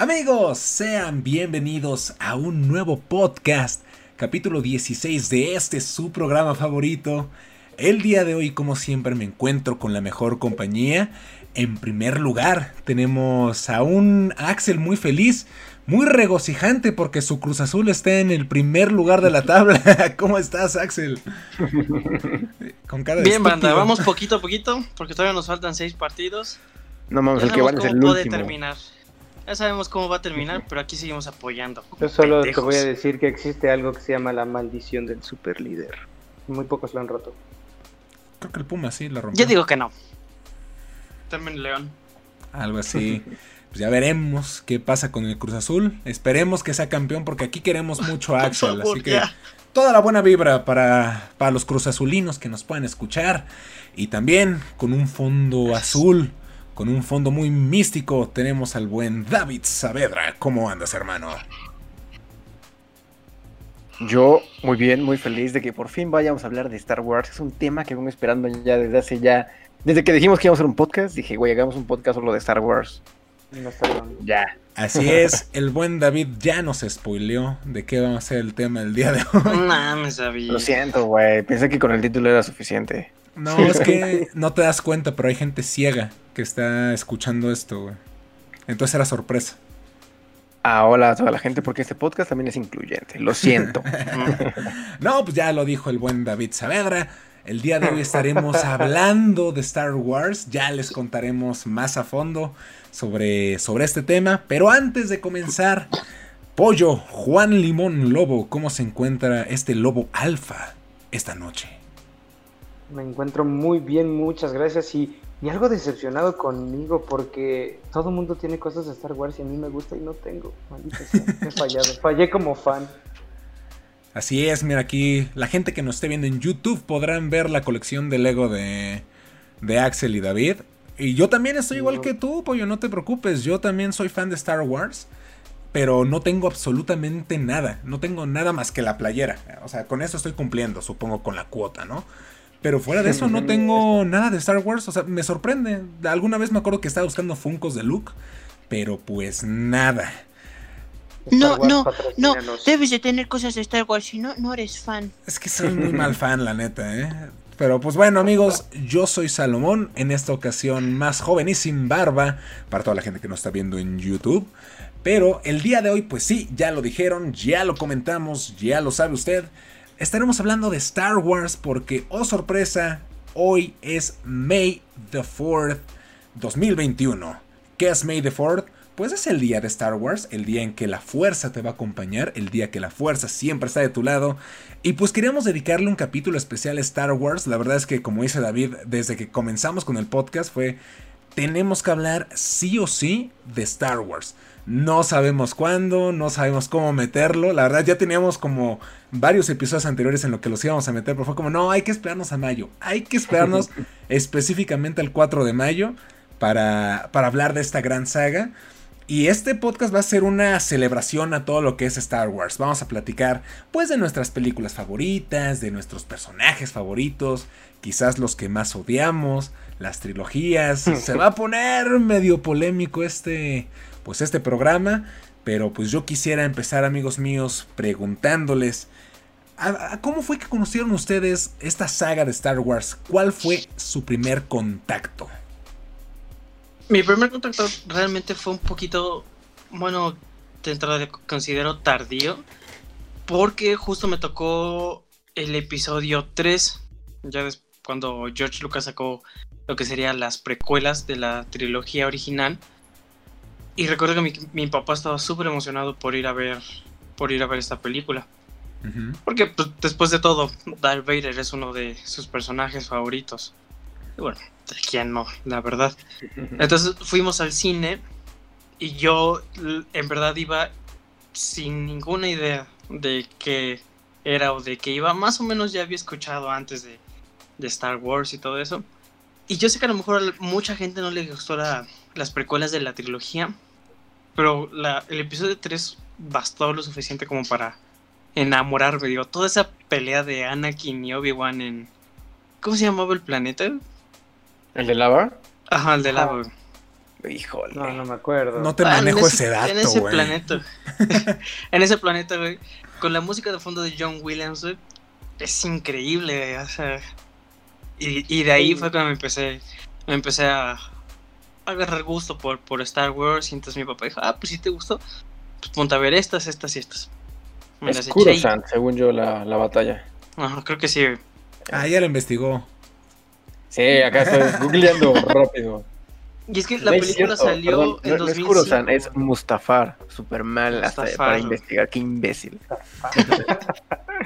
Amigos, sean bienvenidos a un nuevo podcast, capítulo 16 de este su programa favorito. El día de hoy, como siempre, me encuentro con la mejor compañía. En primer lugar, tenemos a un Axel muy feliz, muy regocijante porque su Cruz Azul está en el primer lugar de la tabla. ¿Cómo estás, Axel? Con cara de Bien, banda, vamos poquito a poquito porque todavía nos faltan seis partidos. No mames, el que va a ser el último. terminar. Ya sabemos cómo va a terminar, pero aquí seguimos apoyando. Yo solo te voy a decir que existe algo que se llama la maldición del super líder. Muy pocos lo han roto. Creo que el Puma sí lo rompió. Yo digo que no. También León. Algo así. Pues ya veremos qué pasa con el Cruz Azul. Esperemos que sea campeón porque aquí queremos mucho a Axel. así que toda la buena vibra para, para los Cruz Azulinos que nos puedan escuchar. Y también con un fondo azul con un fondo muy místico tenemos al buen David Saavedra. ¿Cómo andas, hermano? Yo muy bien, muy feliz de que por fin vayamos a hablar de Star Wars. Es un tema que vengo esperando ya desde hace ya... Desde que dijimos que íbamos a hacer un podcast, dije, güey, hagamos un podcast solo de Star Wars. ya. Así es, el buen David ya nos spoileó de qué va a ser el tema del día de hoy. No sabía. Lo siento, güey. Pensé que con el título era suficiente. No, es que no te das cuenta, pero hay gente ciega que está escuchando esto, güey. Entonces era sorpresa. Ah, hola a toda la gente, porque este podcast también es incluyente. Lo siento. no, pues ya lo dijo el buen David Saavedra. El día de hoy estaremos hablando de Star Wars. Ya les contaremos más a fondo sobre, sobre este tema. Pero antes de comenzar, Pollo, Juan Limón Lobo, ¿cómo se encuentra este lobo alfa esta noche? Me encuentro muy bien, muchas gracias y, algo decepcionado conmigo porque todo el mundo tiene cosas de Star Wars y a mí me gusta y no tengo. Maldita sea, he fallado. Fallé como fan. Así es, mira aquí, la gente que nos esté viendo en YouTube podrán ver la colección de Lego de, de Axel y David. Y yo también estoy igual que tú, pollo, no te preocupes. Yo también soy fan de Star Wars. Pero no tengo absolutamente nada. No tengo nada más que la playera. O sea, con eso estoy cumpliendo, supongo, con la cuota, ¿no? Pero fuera de eso no tengo nada de Star Wars. O sea, me sorprende. Alguna vez me acuerdo que estaba buscando Funcos de Luke. Pero pues nada. No, no, no. Debes de tener cosas de Star Wars. Si no, no eres fan. Es que soy muy mal fan, la neta, ¿eh? Pero pues bueno amigos, yo soy Salomón, en esta ocasión más joven y sin barba, para toda la gente que nos está viendo en YouTube. Pero el día de hoy, pues sí, ya lo dijeron, ya lo comentamos, ya lo sabe usted estaremos hablando de Star Wars porque, oh sorpresa, hoy es May the 4th 2021. ¿Qué es May the 4th? Pues es el día de Star Wars, el día en que la fuerza te va a acompañar, el día que la fuerza siempre está de tu lado. Y pues queríamos dedicarle un capítulo especial a Star Wars. La verdad es que, como dice David, desde que comenzamos con el podcast fue, tenemos que hablar sí o sí de Star Wars. No sabemos cuándo, no sabemos cómo meterlo. La verdad ya teníamos como varios episodios anteriores en lo que los íbamos a meter, pero fue como, no, hay que esperarnos a mayo. Hay que esperarnos específicamente al 4 de mayo para, para hablar de esta gran saga. Y este podcast va a ser una celebración a todo lo que es Star Wars. Vamos a platicar pues de nuestras películas favoritas, de nuestros personajes favoritos, quizás los que más odiamos, las trilogías. Se va a poner medio polémico este pues este programa, pero pues yo quisiera empezar amigos míos preguntándoles ¿Cómo fue que conocieron ustedes esta saga de Star Wars? ¿Cuál fue su primer contacto? Mi primer contacto realmente fue un poquito, bueno, dentro de considero tardío, porque justo me tocó el episodio 3, ya cuando George Lucas sacó lo que serían las precuelas de la trilogía original. Y recuerdo que mi, papá estaba súper emocionado por ir a ver por ir a ver esta película. Porque pues, después de todo, Darth Vader es uno de sus personajes favoritos. Y bueno, ¿de quién no? La verdad. Entonces fuimos al cine y yo en verdad iba sin ninguna idea de qué era o de qué iba. Más o menos ya había escuchado antes de, de Star Wars y todo eso. Y yo sé que a lo mejor a mucha gente no le gustó las precuelas de la trilogía, pero la, el episodio 3 bastó lo suficiente como para enamorarme. Digo, toda esa pelea de Anakin y Obi-Wan en. ¿Cómo se llamaba el planeta? ¿El de lava? Ajá, el de lava. Híjole. No, no me acuerdo. No te Ah, manejo ese- ese dato, En ese güey. planeta. en ese planeta, güey. Con la música de fondo de John Williams, güey. Es increíble, güey, o sea. Y, y de ahí Sí. fue cuando me empecé. Me empecé a, a agarrar gusto por, por Star Wars. Y entonces mi papá dijo, ah, pues si te gustó, pues ponte a ver estas, estas y estas. Me Es Kurosan, según yo, la, la batalla. Creo que sí. Ah, ya lo investigó. Sí, acá estoy googleando rápido. Y es que la No película cierto, salió perdón, en no, no es 2005. Kurosan, es. Mustafar. Super mal hasta para investigar. Qué imbécil.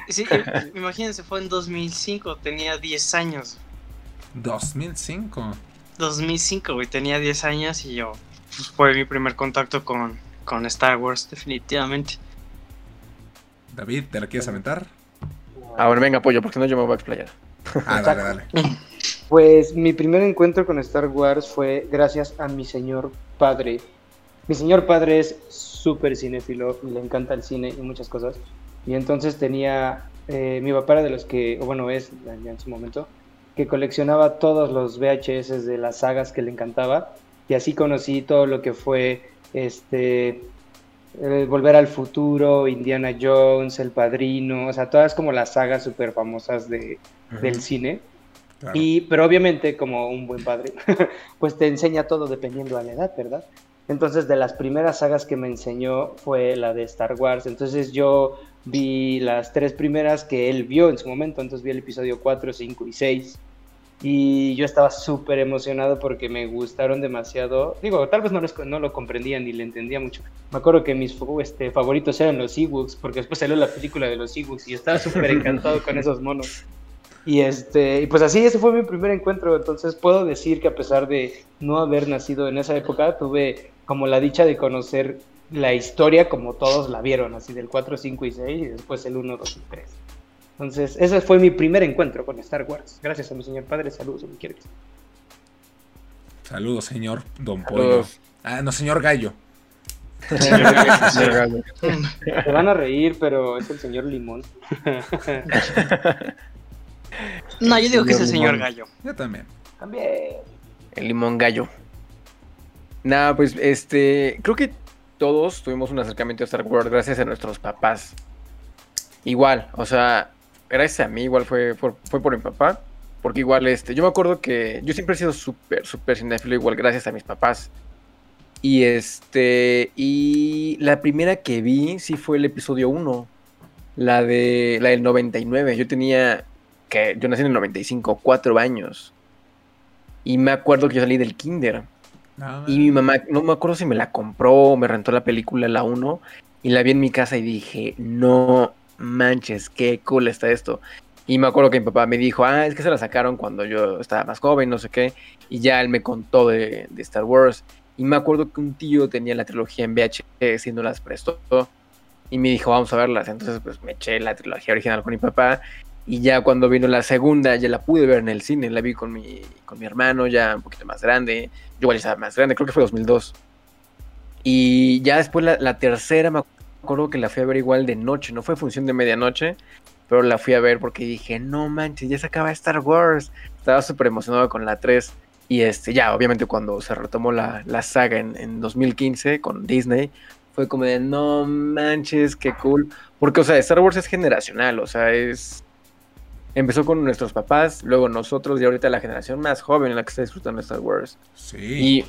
Sí, eh, imagínense, fue en 2005, tenía 10 años. 2005. 2005, güey, tenía 10 años y yo pues, fue mi primer contacto con, con Star Wars, definitivamente. David, ¿te la quieres aventar? Ah, bueno, venga, apoyo, porque no yo me voy a explayar. Ah, dale, dale. Pues mi primer encuentro con Star Wars fue gracias a mi señor padre. Mi señor padre es súper cinéfilo, le encanta el cine y muchas cosas. Y entonces tenía, eh, mi papá era de los que, o bueno, es ya en su momento, que coleccionaba todos los VHS de las sagas que le encantaba. Y así conocí todo lo que fue este eh, Volver al Futuro, Indiana Jones, El Padrino, o sea, todas como las sagas súper famosas de, del cine. Claro. Y, pero obviamente, como un buen padre, pues te enseña todo dependiendo de la edad, ¿verdad? Entonces, de las primeras sagas que me enseñó fue la de Star Wars. Entonces, yo vi las tres primeras que él vio en su momento. Entonces, vi el episodio 4, 5 y 6. Y yo estaba súper emocionado porque me gustaron demasiado. Digo, tal vez no, les- no lo comprendía ni le entendía mucho. Me acuerdo que mis fu- este, favoritos eran los Ewoks, porque después salió la película de los Ewoks y estaba súper encantado con esos monos. Y este, y pues así, ese fue mi primer encuentro. Entonces puedo decir que a pesar de no haber nacido en esa época, tuve como la dicha de conocer la historia como todos la vieron, así del 4, 5 y 6, y después el 1, 2 y 3. Entonces, ese fue mi primer encuentro con Star Wars. Gracias a mi señor padre, saludos, donde quiera que esté. Saludos, señor Don Pollo. Ah, no, señor Gallo. Se van a reír, pero es el señor Limón. No, yo digo que es el Señor. Gallo. Yo también. También. El limón gallo. Nada, pues este. Creo que todos tuvimos un acercamiento a Star Wars gracias a nuestros papás. Igual, o sea, gracias a mí, igual fue, fue, fue por mi papá. Porque igual, este, yo me acuerdo que yo siempre he sido súper, súper cinéfilo, igual gracias a mis papás. Y este, y la primera que vi sí fue el episodio 1, la de, la del 99. Yo tenía, que yo nací en el 95, cuatro años. Y me acuerdo que yo salí del kinder. No, Y mi mamá, no me acuerdo si me la compró o me rentó la película, la 1, y la vi en mi casa y dije, no manches, qué cool está esto. Y me acuerdo que mi papá me dijo, ah, es que se la sacaron cuando yo estaba más joven, no sé qué, y ya él me contó de, de Star Wars. Y me acuerdo que un tío tenía la trilogía en VHS y no las prestó. Y me dijo, vamos a verlas. Entonces, pues me eché la trilogía original con mi papá. Y ya cuando vino la segunda, ya la pude ver en el cine. La vi con mi, con mi hermano, ya un poquito más grande. Yo igual ya estaba más grande, creo que fue 2002. Y ya después la, la tercera, me acuerdo que la fui a ver igual de noche. No fue función de medianoche, pero la fui a ver porque dije, no manches, ya se acaba Star Wars. Estaba súper emocionado con la 3. Y este, ya, obviamente cuando se retomó la, la saga en, en 2015 con Disney, fue como de, no manches, qué cool. Porque, o sea, Star Wars es generacional, o sea, es... Empezó con nuestros papás, luego nosotros y ahorita la generación más joven en la que está disfrutando Star Wars. Sí. Y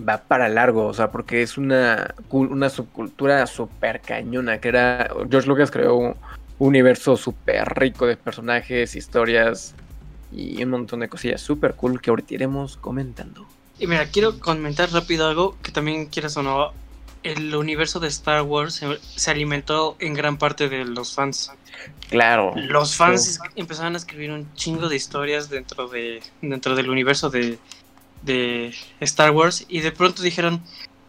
va para largo, o sea, porque es una, una subcultura súper cañona, que era... George Lucas creó un universo súper rico de personajes, historias y un montón de cosillas súper cool que ahorita iremos comentando. Y mira, quiero comentar rápido algo que también quieras o no. El universo de Star Wars se, se alimentó en gran parte de los fans. Claro. Los fans empezaron a escribir un chingo de historias dentro de dentro del universo de, de Star Wars y de pronto dijeron,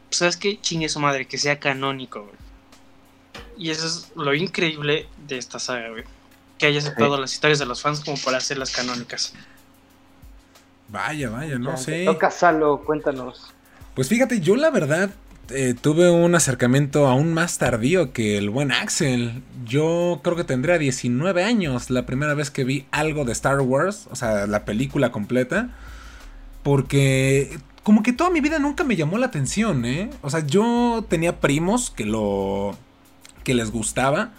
"Pues, ¿sabes qué? Chingue su madre, que sea canónico, güey". Y eso es lo increíble de esta saga, güey. Que haya aceptado las historias de los fans como para hacerlas canónicas. Vaya, vaya, no Ya, sé. Toca Salo, cuéntanos. Pues fíjate, yo la verdad eh, tuve un acercamiento aún más tardío que el buen Axel. Yo creo que tendría 19 años la primera vez que vi algo de Star Wars, o sea, la película completa. Porque como que toda mi vida nunca me llamó la atención, ¿eh? O sea, yo tenía primos que lo... que les gustaba.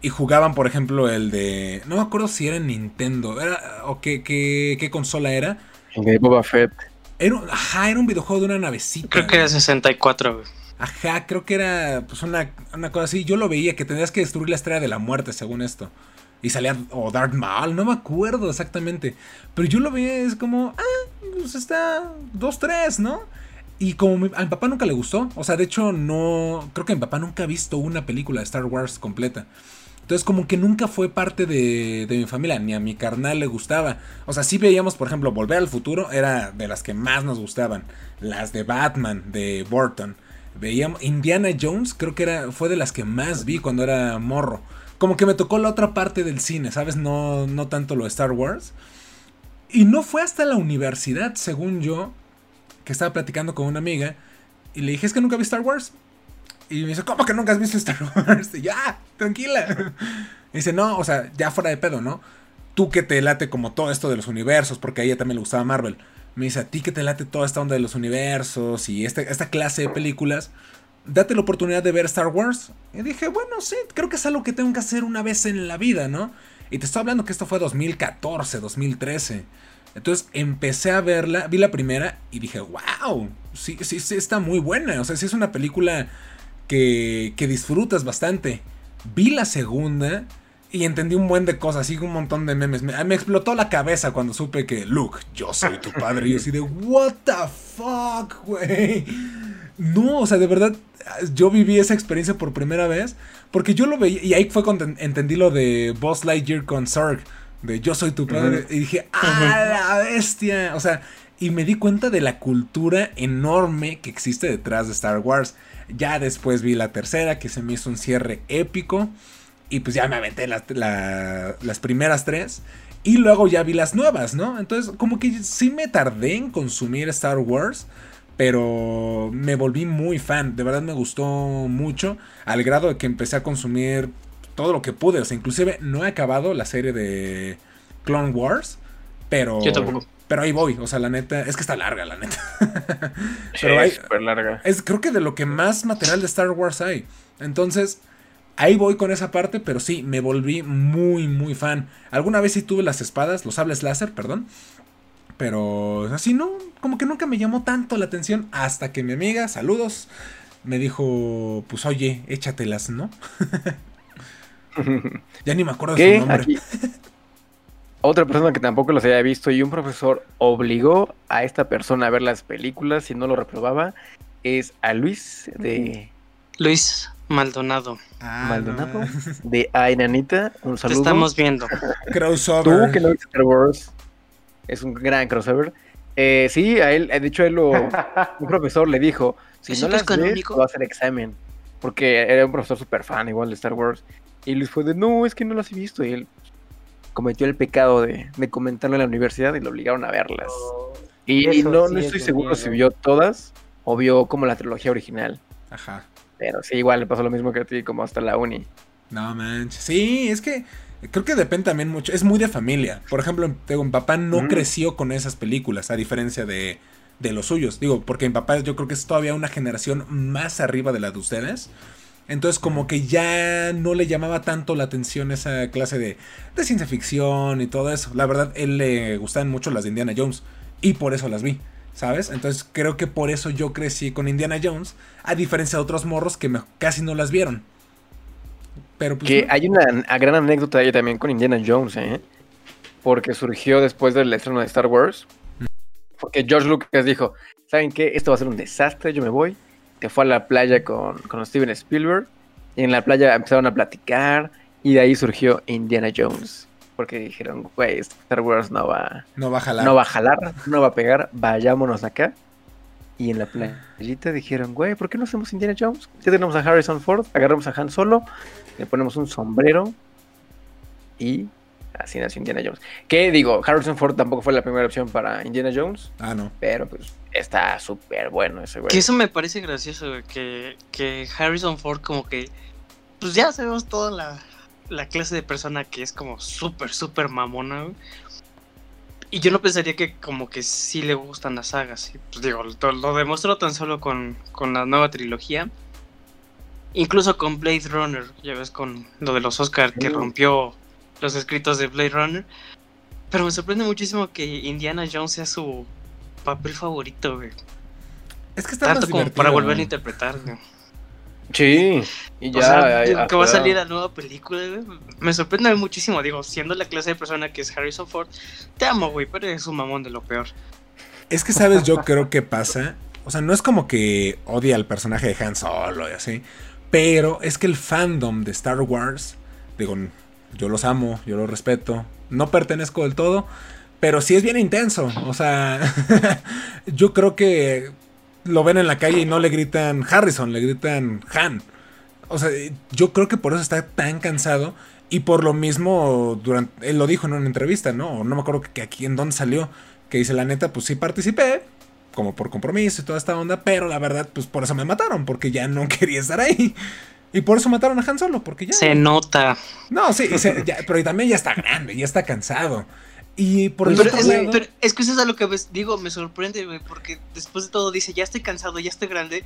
Y jugaban, por ejemplo, el de... No me acuerdo si era en Nintendo. Era, o qué, qué, qué consola era. El de Boba Fett. Era, ajá, era un videojuego de una navecita. Creo que era 64, güey. Ajá, creo que era pues una, una cosa así. Yo lo veía, que tenías que destruir la estrella de la muerte, según esto. Y salía, o Darth Maul, no me acuerdo exactamente. Pero yo lo veía, es como, ah, pues está 2-3, ¿no? Y como a mi papá nunca le gustó, o sea, de hecho no, creo que mi papá nunca ha visto una película de Star Wars completa. Entonces como que nunca fue parte de, de mi familia, ni a mi carnal le gustaba. O sea, sí veíamos, por ejemplo, Volver al Futuro, era de las que más nos gustaban. Las de Batman, de Burton. Veíamos Indiana Jones, creo que era, fue de las que más vi cuando era morro. Como que me tocó la otra parte del cine, ¿sabes? No, no tanto lo de Star Wars. Y no fue hasta la universidad, según yo, que estaba platicando con una amiga. Y le dije, es que nunca vi Star Wars. Y me dice, ¿cómo que nunca has visto Star Wars? Y yo, ah, tranquila. Y dice, no, o sea, ya fuera de pedo, ¿no? Tú que te late como todo esto de los universos, porque a ella también le gustaba Marvel. Me dice, a ti que te late toda esta onda de los universos y este- esta clase de películas, date la oportunidad de ver Star Wars. Y dije, bueno, sí, creo que es algo que tengo que hacer una vez en la vida, ¿no? Y te estoy hablando que esto fue 2014, 2013. Entonces empecé a verla, vi la primera y dije, wow, sí, sí, está muy buena. O sea, sí es una película que, que disfrutas bastante. Vi la segunda y entendí un buen de cosas, así un montón de memes. Me, me explotó la cabeza cuando supe que, Luke, yo soy tu padre. Y yo así de, what the fuck, güey. No, o sea, de verdad, yo viví esa experiencia por primera vez. Porque yo lo veía, y ahí fue cuando en- entendí lo de Boss Lightyear con Zurg. De yo soy tu padre. Y dije, ¡ah, la bestia! O sea, y me di cuenta de la cultura enorme que existe detrás de Star Wars. Ya después vi la tercera, que se me hizo un cierre épico. Y pues ya me aventé las, la- las primeras tres. Y luego ya vi las nuevas, ¿no? Entonces, como que sí me tardé en consumir Star Wars. Pero me volví muy fan. De verdad me gustó mucho. Al grado de que empecé a consumir todo lo que pude. O sea, inclusive no he acabado la serie de Clone Wars. Pero. Yo tampoco. Pero ahí voy. O sea, la neta. Es que está larga, la neta. Pero hay- súper larga. Es creo que de lo que más material de Star Wars hay. Entonces, ahí voy con esa parte, pero sí, me volví muy, muy fan. Alguna vez sí tuve las espadas, los sables láser, perdón. Pero así no, como que nunca me llamó tanto la atención hasta que mi amiga, saludos, me dijo, pues oye, échatelas, ¿no? ya ni me acuerdo de ¿Qué? su nombre. Aquí. Otra persona que tampoco los había visto y un profesor obligó a esta persona a ver las películas si no lo reprobaba es a Luis de, Luis Maldonado. Ah, Maldonado. no. de Ainanita. Un Te saludo. estamos viendo. Crossover. Tú que no viste Star Wars. Es un gran crossover. Eh, sí, a él, de hecho, él lo, un profesor le dijo, si ¿Es no las ves, va a hacer examen. Porque era un profesor súper fan igual de Star Wars. Y Luis fue de, no, es que no las he visto. Y él cometió el pecado de, de comentarlo en la universidad y lo obligaron a verlas. Y, y no, sí no es estoy seguro si vio todas o vio como la trilogía original. Ajá. Pero sí, igual le pasó lo mismo que a ti, como hasta la uni. No manches. Sí, es que creo que depende también mucho. Es muy de familia. Por ejemplo, digo, mi papá no Ujú. creció con esas películas, a diferencia de, de los suyos. Digo, porque mi papá yo creo que es todavía una generación más arriba de la de ustedes. Entonces como que ya no le llamaba tanto la atención esa clase de, de ciencia ficción y todo eso. La verdad, él le gustaban mucho las de Indiana Jones. Y por eso las vi. ¿Sabes? Entonces creo que por eso yo crecí con Indiana Jones. A diferencia de otros morros que me- casi no las vieron. Pero pues, Que no. hay una gran anécdota ahí también con Indiana Jones, ¿eh? Porque surgió después del estreno de Star Wars. Porque George Lucas dijo, ¿saben qué? Esto va a ser un desastre, yo me voy. Se fue a la playa con, con Steven Spielberg. Y en la playa empezaron a platicar. Y de ahí surgió Indiana Jones. Porque dijeron, güey, Star Wars no va, No va a jalar. no va a jalar, no va a pegar, vayámonos acá. Y en la playita dijeron, güey, ¿por qué no hacemos Indiana Jones? Ya tenemos a Harrison Ford, agarramos a Han Solo, le ponemos un sombrero y así nació Indiana Jones. Que digo, Harrison Ford tampoco fue la primera opción para Indiana Jones, Ah, no. pero pues está súper bueno ese güey. Que eso me parece gracioso, güey, que, que Harrison Ford como que, pues ya sabemos toda la, la clase de persona que es como súper, súper mamona, güey. Y yo no pensaría que como que sí le gustan las sagas. Pues, digo, lo, lo demostró tan solo con, con la nueva trilogía. Incluso con Blade Runner, ya ves con lo de los Oscar que rompió los escritos de Blade Runner. Pero me sorprende muchísimo que Indiana Jones sea su papel favorito, güey. Es que está Tanto más como para volver a interpretar, güey. Sí, y ya. o sea, ya- que va a salir la nueva película, güey. Me sorprende muchísimo, digo, siendo la clase de persona que es Harrison Ford. Te amo, güey, pero es un mamón de lo peor. Es que, ¿sabes? Yo creo que pasa. O sea, no es como que odia al personaje de Han Solo y así. Pero es que el fandom de Star Wars, digo, yo los amo, yo los respeto. No pertenezco del todo, pero sí es bien intenso. O sea, yo creo que lo ven en la calle y no le gritan Harrison, le gritan Han. O sea, yo creo que por eso está tan cansado. Y por lo mismo, durante, él lo dijo en una entrevista, ¿no? No me acuerdo que aquí en dónde salió. Que dice, la neta, pues sí participé. Como por compromiso y toda esta onda. Pero la verdad, pues por eso me mataron. Porque ya no quería estar ahí. Y por eso mataron a Han Solo. Porque ya. Se nota. No, sí, y se- ya- pero también ya está grande, ya está cansado. Y por el Pero otro es, lado- pero es que eso es a lo que ves- digo, me sorprende, güey, porque después de todo dice, ya estoy cansado, ya estoy grande,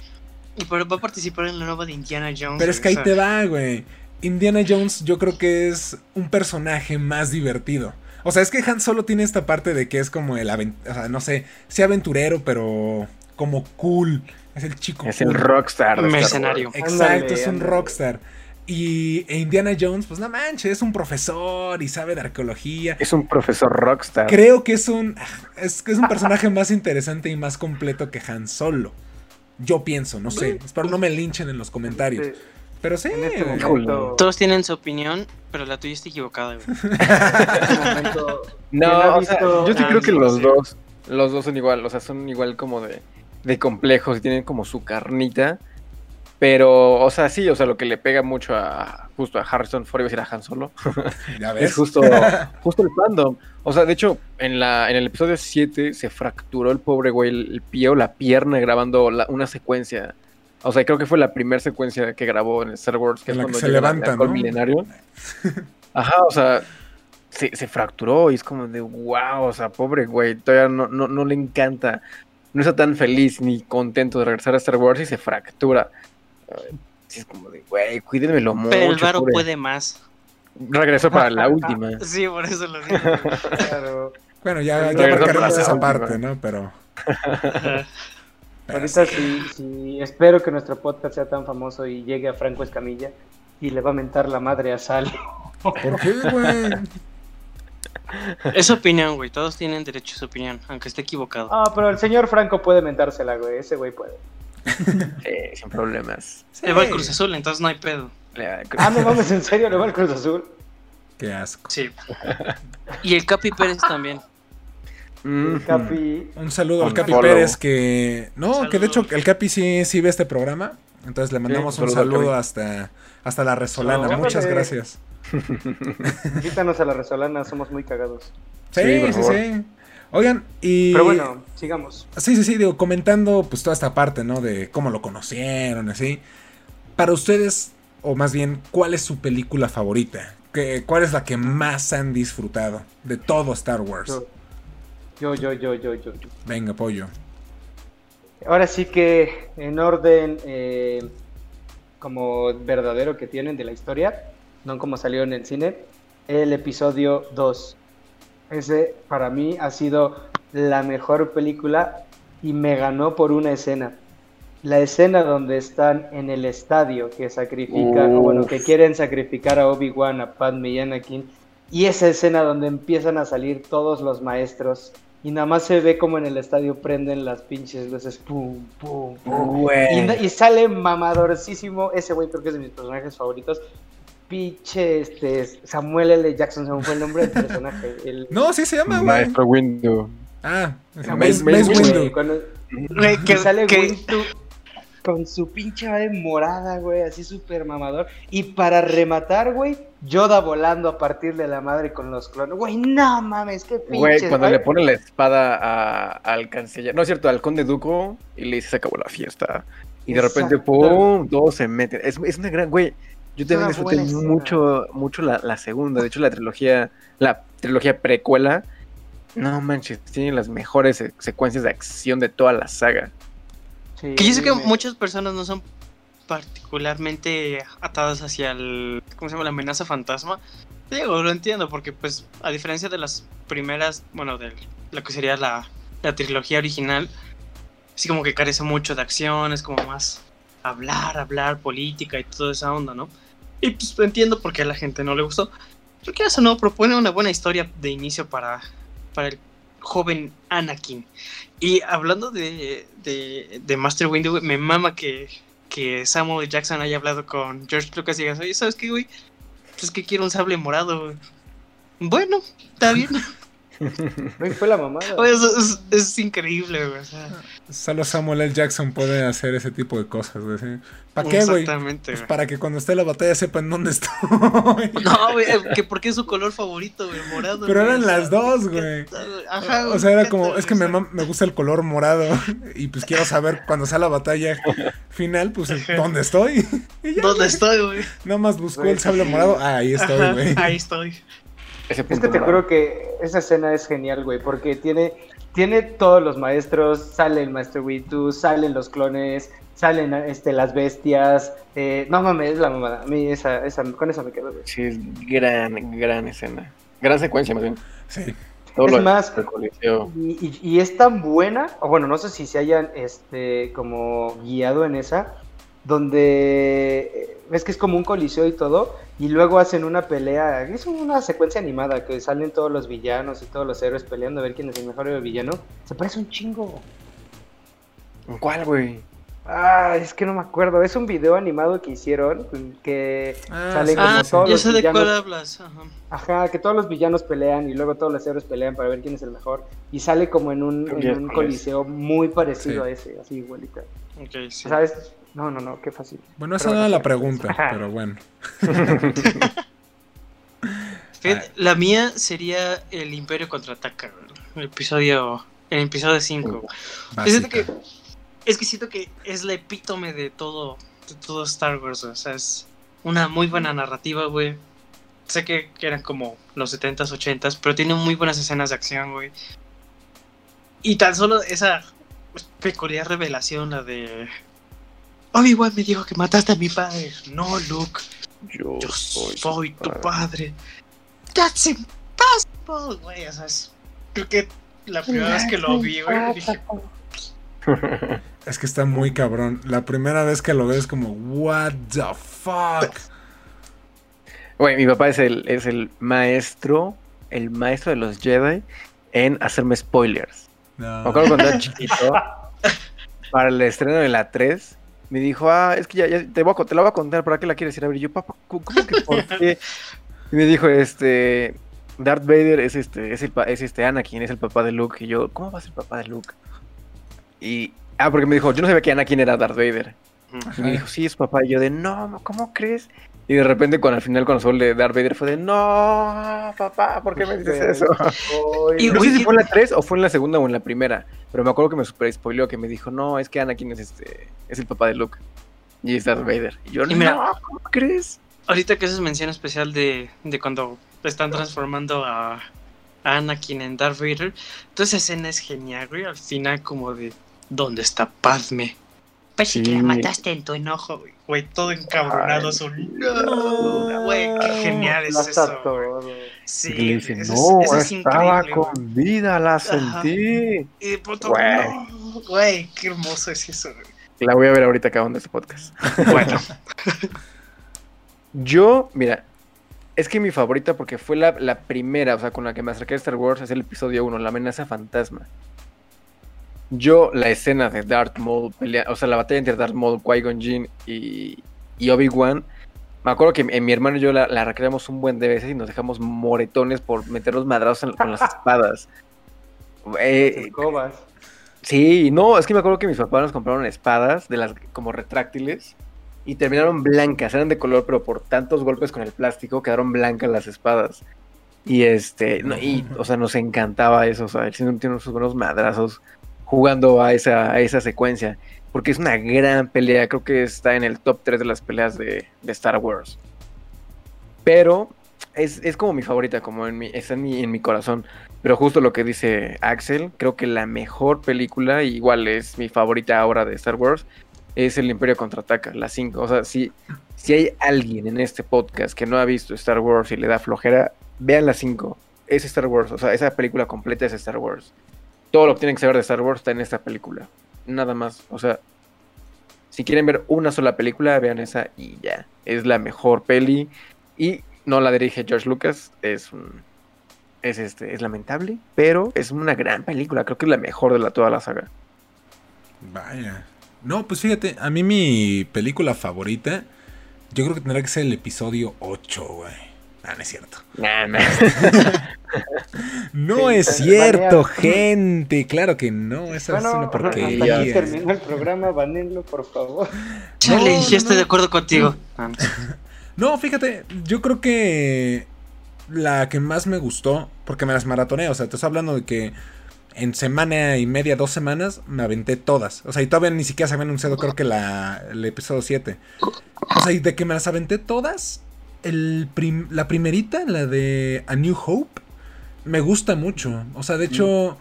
y pero va a participar en la nueva de Indiana Jones. Pero es que ahí o sea, te va, güey. Indiana Jones yo creo que es un personaje más divertido. O sea, es que Han solo tiene esta parte de que es como el, o sea, no sé, sí aventurero, pero como cool. Es el chico Es cool. el rockstar. Mercenario. Exacto, Ándale, es un ándale. rockstar. Y e Indiana Jones, pues no manches, es un profesor y sabe de arqueología. Es un profesor rockstar. Creo que es un es, es un personaje más interesante y más completo que Han Solo. Yo pienso, no sé. Espero no me linchen en los comentarios. Este, Pero sí. en este momento, Todos tienen su opinión, pero la tuya está equivocada, güey. este momento, ¿quién ha No, o sea, visto- yo sí Ah, creo que los sí. dos, los dos son igual, o sea, son igual como de, de complejos y tienen como su carnita. Pero, o sea, sí, o sea, lo que le pega mucho a justo a Harrison Ford, iba a decir a Han Solo, Ya ves. es justo, justo el fandom. O sea, de hecho, en la en el episodio 7 se fracturó el pobre güey el, el pie o la pierna grabando la- una secuencia. O sea, creo que fue la primera secuencia que grabó en Star Wars, que En es la que cuando se llega la- levanta, Col ¿no? milenario. Ajá, o sea, se, se fracturó y es como de wow, o sea, pobre güey, todavía no, no, no le encanta, no está tan feliz ni contento de regresar a Star Wars y se fractura. Es como de, güey, cuídenmelo mucho. Pero el varo pobre". puede más. Regresó para la última. Sí, por eso lo digo. Claro. Bueno, ya, ya marcaremos esa parte, ¿no? Pero. Ahorita sí. sí, sí, espero que nuestro podcast sea tan famoso y llegue a Franco Escamilla y le va a mentar la madre a Sal. ¿Por qué, güey? Es su opinión, güey. Todos tienen derecho a su opinión, aunque esté equivocado. Ah, pero el señor Franco puede mentársela, güey. Ese güey puede. Sí, sin problemas. Sí. Le va el Cruz Azul, entonces no hay pedo. Le- Ah, no mames, en serio, le va el Cruz Azul. Qué asco. Sí. Y el Capi Pérez también. Mm, Capi. Un saludo al Capi follow. Pérez que... No, que de hecho el Capi sí, sí ve este programa. Entonces le mandamos Sí, un saludo hasta, hasta la Resolana. No, Muchas gracias. Invítanos a la Resolana, somos muy cagados. Sí, Sí, sí, por favor. sí. Oigan, y... Pero bueno, sigamos. Sí, sí, sí, digo, comentando pues toda esta parte, ¿no? De cómo lo conocieron, así. Para ustedes, o más bien, ¿cuál es su película favorita? ¿Qué- ¿Cuál es la que más han disfrutado de todo Star Wars? Yo, yo, yo, yo, yo, yo. Venga, pollo. Ahora sí que en orden eh, como verdadero que tienen de la historia, no como salió en el cine, el episodio 2. Ese para mí ha sido la mejor película y me ganó por una escena. La escena donde están en el estadio que sacrifican, o bueno, que quieren sacrificar a Obi-Wan, a Padme y Anakin, y esa escena donde empiezan a salir todos los maestros y nada más se ve como en el estadio prenden las pinches luces, pum, pum, pum. Y, y sale mamadorcísimo. Ese güey creo que es de mis personajes favoritos. Pinche este, Samuel L. Jackson, se me fue el nombre del personaje. El, No, sí se llama, güey. Maestro Windu. Ah, Samuel- Mace, Windu. Cuando- que, sale que- Windu con su pinche madre morada, güey, así súper mamador. Y para rematar, güey, Yoda volando a partir de la madre con los clones. Güey, no mames, qué pinche. Güey, cuando le pone la espada a- al canciller, no es cierto, al conde Duco, y le dice se acabó la fiesta. Y de repente. ¡pum! Todos se meten. Es, es una gran, güey. Yo también disfruté escena. mucho, mucho la, la segunda. De hecho, la trilogía, la trilogía precuela, No manches, tiene las mejores se- secuencias de acción de toda la saga. Sí, Que yo sé que me- muchas personas no son particularmente atadas hacia el. ¿Cómo se llama? La amenaza fantasma. Digo, lo entiendo, porque, pues, a diferencia de las primeras, bueno, de lo que sería la, la trilogía original, así como que carece mucho de acción, es como más hablar, hablar, política y toda esa onda, ¿no? Y pues entiendo por qué a la gente no le gustó. Porque eso no propone una buena historia de inicio para, para el joven Anakin. Y hablando de, de, de Master Windu, me mama que, que Samuel Jackson haya hablado con George Lucas y digas, oye, ¿sabes qué, güey? Pues que quiero un sable morado. Bueno, está bien. Güey, fue la mamada. Oye, eso es, es increíble, güey. O sea, Solo Samuel L. Jackson puede hacer ese tipo de cosas, güey. ¿sí? ¿Para qué, güey? Exactamente, Pues güey. para que cuando esté la batalla sepan dónde estoy. No, güey, eh, que porque es su color favorito, güey, morado. Pero güey, eran las dos, güey. Ajá, O sea, era como, es que me, me gusta el color morado y pues quiero saber cuando sea la batalla final, pues dónde estoy. Ya, ¿Dónde güey. estoy, güey? Nada más buscó Güey, el sable sí. morado. Ah, ahí estoy, Ajá, güey. Ahí estoy. Ese Es que te juro que esa escena es genial, güey, porque tiene, tiene todos los maestros, sale el Master Windu, salen los clones, salen este, las bestias. eh, no mames, es la mamada. A mí esa, esa, con esa me quedo, güey. Sí, es gran, gran escena. Gran secuencia, más bien. Sí. Todo Es lo más- y- y es tan buena, o bueno, no sé si se hayan este, como guiado en esa, donde eh, ves que es como un coliseo y todo, y luego hacen una pelea, es una secuencia animada que salen todos los villanos y todos los héroes peleando a ver quién es el mejor villano. Se parece un chingo. ¿Cuál, güey? Ah, es que no me acuerdo. Es un video animado que hicieron que Ah, salen como Ah, sí. todos ya los sé de villanos. cuál hablas. Ajá. Ajá, que todos los villanos pelean y luego todos los héroes pelean para ver quién es el mejor. Y sale como en un, en un coliseo muy parecido Sí. a ese, así igualita. Ok, sí. ¿Sabes? No, no, no, qué fácil. Bueno, esa Pero no era la pregunta, Ajá. pero bueno. La mía sería el Imperio contraataca, güey. el episodio, el episodio 5. Básica. que es que siento que es la epítome de todo, de todo Star Wars, o sea, es una muy buena narrativa, güey. Sé que, que eran como los 70s, 80s, pero tiene muy buenas escenas de acción, güey. Y tan solo esa peculiar revelación, la de... Obi-Wan me dijo que mataste a mi padre. No, Luke, Yo, yo soy, soy tu padre. padre. That's impossible, güey. O sea, es- creo que la primera vez que lo vi, güey, dije, Es que está muy cabrón. La primera vez que lo ves es como, what the fuck. Güey, mi papá es el, es el maestro, el maestro de los Jedi en hacerme spoilers. No. Me acuerdo cuando era chiquito, para el estreno de la 3, me dijo, ah, es que ya, ya te, voy a, te la voy a contar, ¿para qué la quieres ir a ver? Y yo, papá, ¿cómo cómo que por qué? Y me dijo, este, Darth Vader es este, es el, es este Anakin, es el papá de Luke. Y yo, ¿cómo va a ser el papá de Luke? Y, ah, porque me dijo, yo no sabía que Anakin era Darth Vader. Y me dijo, sí, es papá. Y yo de, no, ¿cómo crees? Y de repente, cuando al final, cuando solo de Darth Vader, fue de, no, papá, ¿por qué me dices eso? Y- No sé si fue en la 3 o fue en la segunda o en la primera. Pero me acuerdo que me super spoileó que me dijo, no, es que Anakin es este, es el papá de Luke. Y es Darth Vader. Y yo, Y mira- no, ¿cómo crees? Ahorita que haces mención especial de, de cuando están transformando a, a Anakin en Darth Vader, toda esa escena es genial, güey. Al final, como de, ¿dónde está Padme? Pues sí que la mataste en tu enojo, güey. Güey, todo encabronado, son, no, güey, qué genial es eso. todo. Sí, Y le dice, eso es- no, eso es estaba güey. con vida, la Ajá. sentí. Y de pronto, Güey. no, güey, qué hermoso es eso, güey. La voy a ver ahorita acabando este podcast. Bueno, Yo, mira, es que mi favorita porque fue la, la primera, o sea, con la que me acerqué a Star Wars, es el episodio 1, la amenaza fantasma. Yo, la escena de Darth Maul, pelea, o sea, la batalla entre Darth Maul, Qui-Gon Jinn y, y Obi-Wan, me acuerdo que en mi hermano y yo la, la recreamos un buen de veces y nos dejamos moretones por meter los madrazos en- con las espadas. Eh, Escobas. Sí, no, es que me acuerdo que mis papás nos compraron espadas de las como retráctiles y terminaron blancas, eran de color, pero por tantos golpes con el plástico quedaron blancas las espadas. Y este, no, y, o sea, nos encantaba eso, o sea, el tiene unos buenos madrazos jugando a esa, a esa secuencia, porque es una gran pelea, creo que está en el top 3 de las peleas de, Star Wars. Pero es, es como mi favorita, como en mi, está en mi, en mi corazón. Pero justo lo que dice Axel, creo que la mejor película, igual es mi favorita ahora de Star Wars, es El Imperio Contraataca, la 5. O sea, si, si hay alguien en este podcast que no ha visto Star Wars y le da flojera, vean la 5. Es Star Wars, o sea, esa película completa es Star Wars. Todo lo que tienen que saber de Star Wars está en esta película. Nada más, o sea, si quieren ver una sola película, vean esa y ya. Es la mejor peli. Y no la dirige George Lucas. Es un. Es este. Es lamentable. Pero es una gran película. Creo que es la mejor de la, toda la saga. Vaya. No, pues fíjate, a mí mi película favorita. Yo creo que tendrá que ser el episodio 8, güey. Ah, no es cierto. Nah, nah. No Sí, es cierto, banea. gente. Claro que no. Esa Bueno, es una porquería. el programa, banenlo, por favor. Chale, No, ya no, estoy no. de acuerdo contigo. No, fíjate, yo creo que la que más me gustó, porque me las maratoné, o sea, te estoy hablando de que en semana y media, dos semanas, me aventé todas. O sea, y todavía ni siquiera se había anunciado, creo que la, el episodio 7. O sea, y de que me las aventé todas, el prim- la primerita, la de A New Hope, me gusta mucho. O sea, de hecho...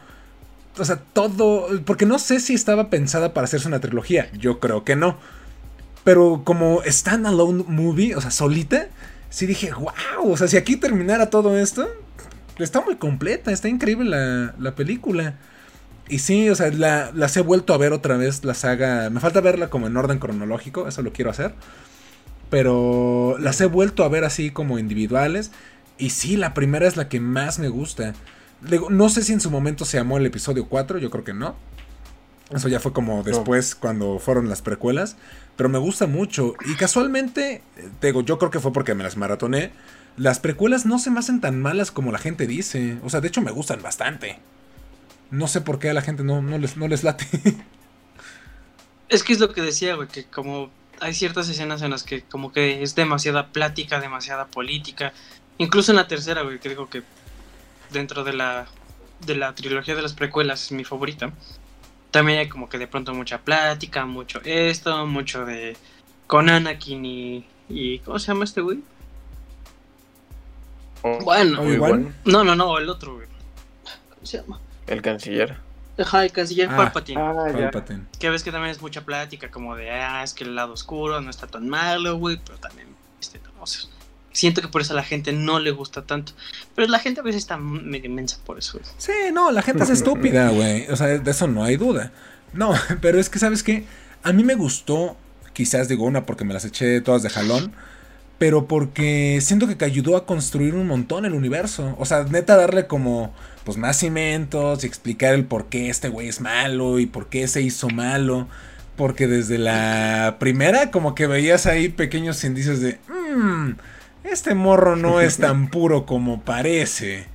O sea, todo... Porque no sé si estaba pensada para hacerse una trilogía. Yo creo que no. Pero como standalone movie, o sea, solita, sí dije, wow, o sea, si aquí terminara todo esto, está muy completa, está increíble la, la película. Y sí, o sea, la, las he vuelto a ver otra vez, la saga. Me falta verla como en orden cronológico, eso lo quiero hacer. Pero las he vuelto a ver así como individuales. Y sí, la primera es la que más me gusta. Digo, no sé si en su momento se llamó el episodio 4, yo creo que no. Eso ya fue como después, cuando fueron las precuelas. Pero me gusta mucho. Y casualmente, te digo, yo creo que fue porque me las maratoné. Las precuelas no se me hacen tan malas como la gente dice. O sea, de hecho me gustan bastante. No sé por qué a la gente no, no, les, no les late. Es que es lo que decía, güey, que como hay ciertas escenas en las que como que es demasiada plática, demasiada política. Incluso en la tercera, güey, que digo que dentro de la, de la trilogía de las precuelas es mi favorita. También hay como que de pronto mucha plática, mucho esto, mucho de con Anakin y, y ¿cómo se llama este güey? Bueno, Obi-Wan. no, no, no, el otro, güey. ¿Cómo se llama? El canciller. Ajá, el canciller Ah. Palpatine. Ah. Palpatine. Que ves que también es mucha plática, como de, ah, es que el lado oscuro no está tan malo, güey, pero también, este, o sea, siento que por eso a la gente no le gusta tanto. Pero la gente a veces está medio inmensa por eso, güey. Sí, no, la gente es estúpida, güey. O sea, de eso no hay duda. No, pero es que, ¿sabes qué? A mí me gustó, quizás digo una porque me las eché todas de jalón, pero porque siento que ayudó a construir un montón el universo. O sea, neta darle como, pues, más cimentos y explicar el por qué este güey es malo y por qué se hizo malo. Porque desde la primera como que veías ahí pequeños indicios de, mmm, este morro no es tan puro como parece.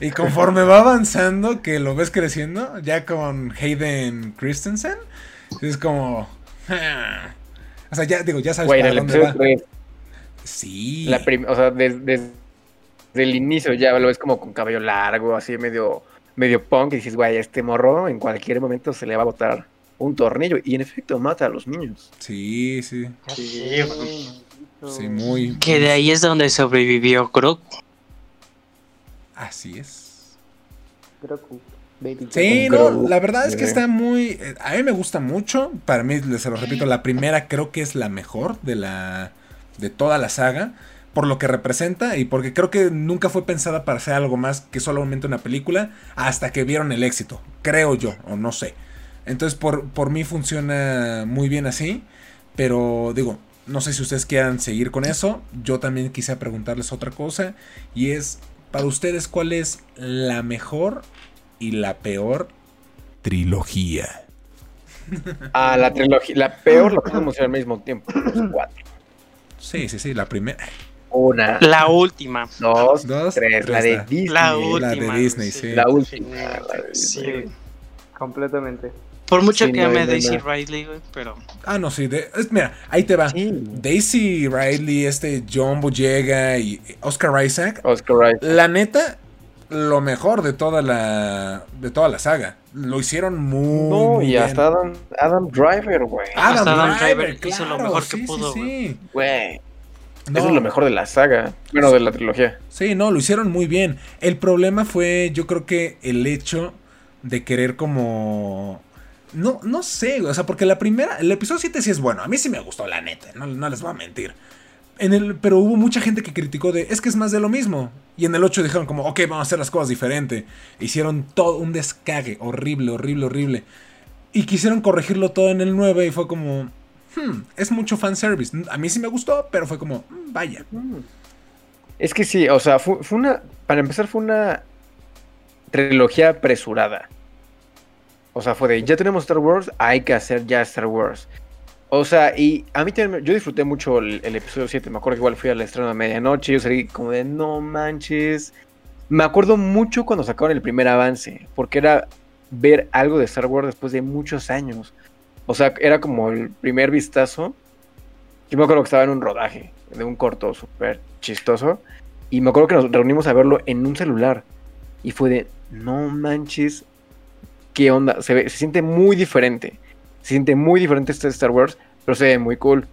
Y conforme va avanzando, que lo ves creciendo, ya con Hayden Christensen, es como... "Ah". O sea, ya digo, ya sabes Güey, para dónde va. 3, Sí. la o sea, des- des- desde el inicio ya lo ves como con cabello largo, así medio, medio punk, y dices, güey, este morro en cualquier momento se le va a botar un tornillo. Y en efecto, mata a los niños. Sí, sí. Ya Sí, muy... Que de ahí es donde sobrevivió Grogu. Así es. Grogu, baby Sí, no, la verdad es que está muy... eh, A mí me gusta mucho. Para mí, les se lo repito, la primera creo que es la mejor de la... De toda la saga. Por lo que representa y porque creo que nunca fue pensada para ser algo más que solamente una película hasta que vieron el éxito. Creo yo, o no sé. Entonces por, por mí funciona muy bien así. Pero digo, no sé si ustedes quieran seguir con eso. Yo también quise preguntarles otra cosa. Y es, para ustedes, ¿cuál es la mejor y la peor trilogía? Ah, la trilogía, la peor lo podemos decir al mismo tiempo. Los cuatro. Sí, sí, sí, la primera. Una, La última. dos, Dos, tres. La de Disney. La de última. Disney, güey, sí. La última, Sí, la de Disney. Completamente. Por mucho Sí, que no, ame no, Daisy no. Riley, güey, pero Ah, no, sí. de- es- mira, ahí te va. Sí. Daisy Riley, este John Boyega y Oscar Isaac. Oscar Isaac. La neta, lo mejor de toda la de toda la saga. Lo hicieron muy, No, y bien. hasta Adam, Adam Driver, güey. Adam, Hasta Adam Driver, Driver hizo lo mejor que sí, pudo, sí, sí. Güey. No. Eso es lo mejor de la saga. Bueno, de la trilogía. Sí, no, lo hicieron muy bien. El problema fue, yo creo que el hecho de querer como... No, no sé, o sea, porque la primera, el episodio 7 sí es bueno. A mí sí me gustó, la neta, no, no les voy a mentir. En el, pero hubo mucha gente que criticó de, es que es más de lo mismo. Y en el 8 dijeron como, ok, vamos a hacer las cosas diferente. Hicieron todo un descague, horrible, horrible, horrible. Y quisieron corregirlo todo en el 9 y fue como, hmm, es mucho fanservice. A mí sí me gustó, pero fue como, "Mm, vaya. Es que sí, o sea, fue, fue una. Para empezar, fue una trilogía apresurada. O sea, fue de ya tenemos Star Wars, hay que hacer ya Star Wars. O sea, y a mí también, yo disfruté mucho el, episodio 7. Me acuerdo que igual fui al estreno a medianoche. Yo salí como de no manches. Me acuerdo mucho cuando sacaron el primer avance, porque era ver algo de Star Wars después de muchos años. O sea, era como el primer vistazo. Yo me acuerdo que estaba en un rodaje de un corto súper chistoso. Y me acuerdo que nos reunimos a verlo en un celular. Y fue de, no manches, qué onda. Se, ve- se siente muy diferente. Se siente muy diferente este Star Wars, pero se ve muy cool.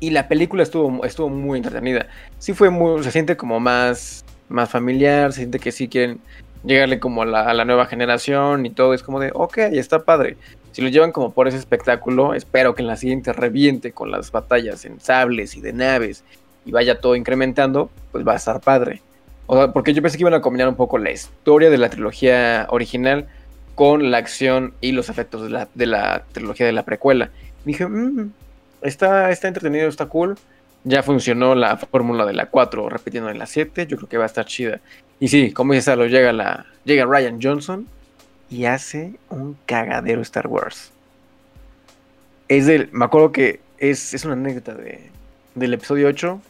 Y la película estuvo, estuvo muy entretenida. Sí fue muy, se siente como más, más familiar, se siente que sí quieren llegarle como a la, nueva generación y todo. Es como de, ok, está padre. Si lo llevan como por ese espectáculo, espero que en la siguiente reviente con las batallas en sables y de naves y vaya todo incrementando, pues va a estar padre. O sea, porque yo pensé que iban a combinar un poco la historia de la trilogía original con la acción y los efectos de la, de la trilogía de la precuela. Dije, "Mm, está, está entretenido, está cool. Ya funcionó la fórmula de la 4 repitiendo en la 7, yo creo que va a estar chida. Y sí, como dice Salo, llega, la, llega Ryan Johnson y hace un cagadero Star Wars. Es del, me acuerdo que es, es una anécdota de, del episodio 8.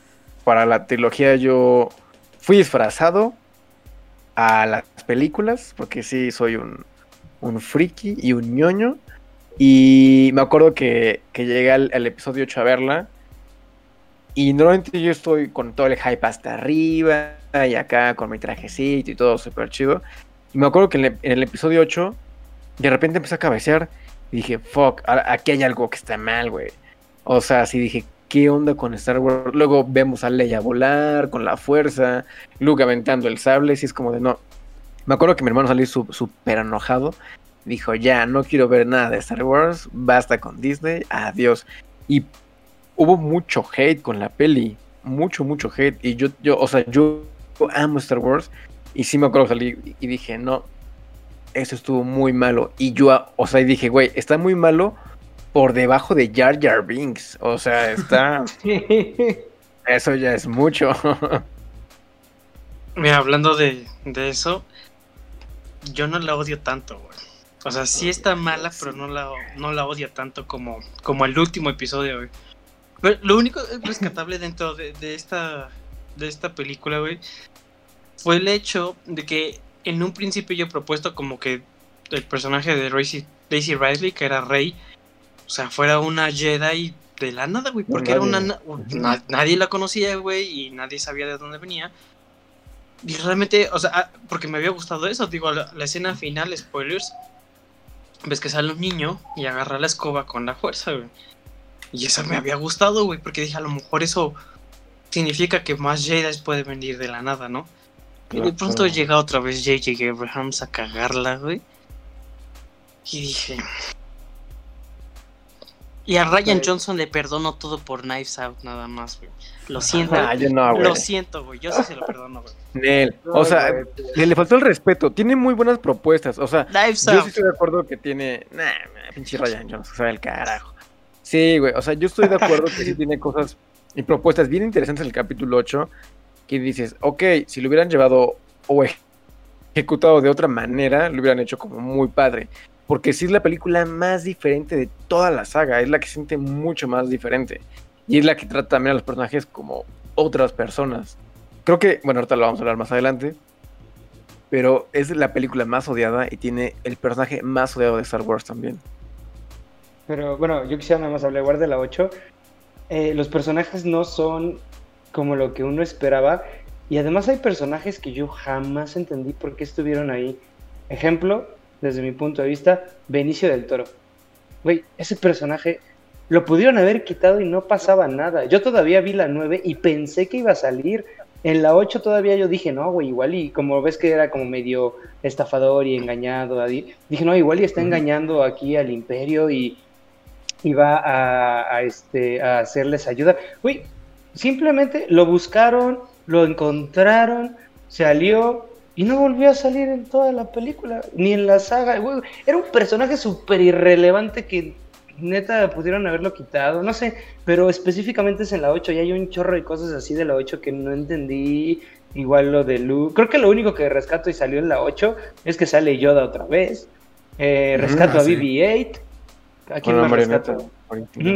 Para la trilogía yo fui disfrazado a las películas, porque sí soy un, un friki y un ñoño. Y me acuerdo que, que llegué al, episodio 8 a verla. Y normalmente yo estoy con todo el hype hasta arriba y acá con mi trajecito y todo súper chido. Y me acuerdo que en el, episodio 8 de repente empecé a cabecear y dije, fuck, aquí hay algo que está mal, güey. O sea, sí dije, ¿qué onda con Star Wars? Luego vemos a Leia volar con la fuerza, Luke aventando el sable, y es como de no. Me acuerdo que mi hermano salió súper enojado. Dijo, ya, no quiero ver nada de Star Wars, basta con Disney, adiós. Y hubo mucho hate con la peli, mucho, mucho hate. Y yo, yo o sea, yo amo Star Wars. Y sí me acuerdo que salí y dije, no, eso estuvo muy malo. Y yo, o sea, y dije, güey, está muy malo por debajo de Jar Jar Binks. O sea, está, eso ya es mucho. Mira, hablando de, de eso, yo no la odio tanto, güey. O sea, sí está mala, pero no la, no la odio tanto como, como el último episodio, güey. Pero lo único rescatable dentro de, de esta, de esta película, güey, fue el hecho de que en un principio yo he propuesto como que el personaje de Daisy, Daisy Ridley, que era Rey, o sea, fuera una Jedi de la nada, güey, porque era una... na- na- nadie la conocía, güey, y nadie sabía de dónde venía. Y realmente, o sea, ah, porque me había gustado eso, digo, la, la escena final, spoilers, ves que sale un niño y agarra la escoba con la fuerza, güey. Y eso me había gustado, güey, porque dije, a lo mejor eso significa que más Jedi puede venir de la nada, ¿no? Y de pronto llega otra vez J.J. Abrahams a cagarla, güey. Y dije... Y a Ryan Sí. Johnson le perdono todo por Knives Out, nada más, güey. Lo siento. Ah, yo no, güey. Lo siento, güey. Yo sí se lo perdono, güey. Nel, o sea, le, le faltó el respeto. Tiene muy buenas propuestas. O sea, yo sí estoy de acuerdo que tiene. Nah, pinche Ryan Johnson, sabe el carajo. Sí, güey. O sea, yo estoy de acuerdo que sí tiene cosas y propuestas bien interesantes en el capítulo 8. Que dices, ok, si lo hubieran llevado o ejecutado de otra manera, lo hubieran hecho como muy padre. Porque sí es la película más diferente de toda la saga. Es la que se siente mucho más diferente. Y es la que trata también a los personajes como otras personas. Creo que, bueno, ahorita lo vamos a hablar más adelante. Pero es la película más odiada y tiene el personaje más odiado de Star Wars también. Pero bueno, yo quisiera nada más hablar de la 8. Eh, los personajes no son como lo que uno esperaba. Y además hay personajes que yo jamás entendí por qué estuvieron ahí. Ejemplo, desde mi punto de vista, Benicio del Toro. Güey, ese personaje lo pudieron haber quitado y no pasaba nada. Yo todavía vi la 9 y pensé que iba a salir. En la 8 todavía yo dije, no, güey, igual y como ves que era como medio estafador y engañado, dije, no, igual y está engañando aquí al imperio y, y va a, a, este, a hacerles ayuda. Güey, simplemente lo buscaron, lo encontraron, salió y no volvió a salir en toda la película, ni en la saga. Era un personaje súper irrelevante que neta pudieron haberlo quitado, no sé, pero específicamente es en la 8 y hay un chorro de cosas así de la 8 que no entendí. Igual lo de Luke. Creo que lo único que rescato y salió en la 8 es que sale Yoda otra vez. Eh, rescato a BB-8. ¿A quién más rescato?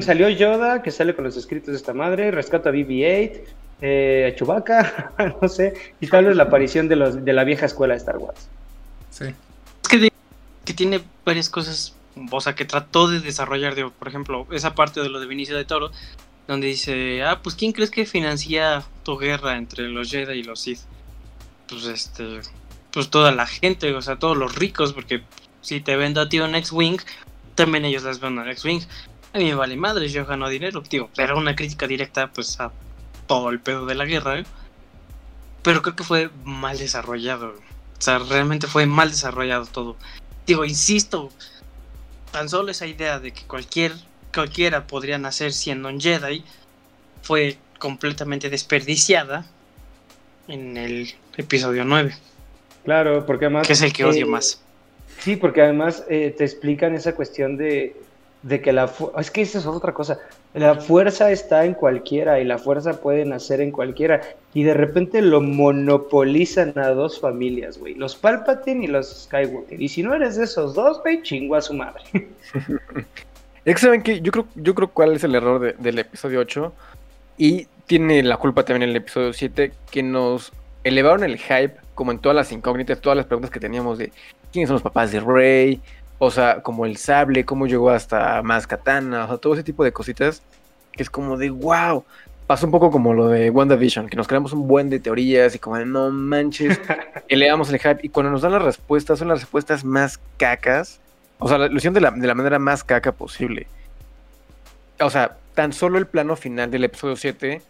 Salió Yoda, que sale con los escritos de esta madre. Rescato a BB-8. Eh, a Chewbacca, no sé. Y tal vez la aparición de, los, de la vieja escuela de Star Wars. Sí. Es que, que tiene varias cosas o sea, que trató de desarrollar, por ejemplo, esa parte de lo de Vinicio de Toro, donde dice, ah, pues ¿quién crees que financia tu guerra entre los Jedi y los Sith? Pues este, pues toda la gente, o sea, todos los ricos, porque si te vendo a ti un X-Wing, también ellos les venden un X-Wing. A mí me vale madre, yo gano dinero, tío, pero una crítica directa, pues, a todo el pedo de la guerra, ¿eh? Pero creo que fue mal desarrollado, o sea, realmente fue mal desarrollado todo. Digo, insisto, tan solo esa idea de que cualquier, cualquiera podría nacer siendo un Jedi fue completamente desperdiciada en el episodio 9. Claro, porque además... Que es el que odio eh, más. Sí, porque además eh, te explican esa cuestión de, de que la... Es que esa es otra cosa. La fuerza está en cualquiera y la fuerza puede nacer en cualquiera. Y de repente lo monopolizan a dos familias, güey. Los Palpatine y los Skywalker. Y si no eres de esos dos, güey, chingo a su madre. es que saben que yo creo, yo creo cuál es el error del episodio 8. Y tiene la culpa también el episodio 7, que nos elevaron el hype, como en todas las incógnitas, todas las preguntas que teníamos de quiénes son los papás de Rey, o sea, como el sable, cómo llegó hasta más katana, o sea, todo ese tipo de cositas que es como de wow. Pasó un poco como lo de WandaVision, que nos creamos un buen de teorías y como de no manches, elevamos el hype y cuando nos dan las respuestas son las respuestas más cacas, o sea, la ilusión de la, de la manera más caca posible. O sea, tan solo el plano final del episodio 7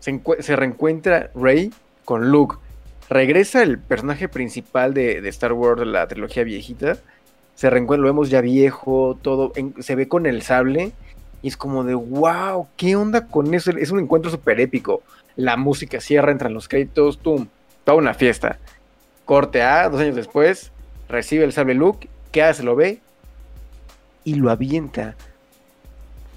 se, se reencuentra Rey con Luke. Regresa el personaje principal de, de Star Wars, de la trilogía viejita se reencuentra, lo vemos ya viejo, todo, se ve con el sable y es como de, wow, ¿qué onda con eso? Es un encuentro súper épico. La música cierra, entran los créditos, tum, toda una fiesta. Corte A, dos años después, recibe el sable Luke, ¿qué hace? Lo ve y lo avienta.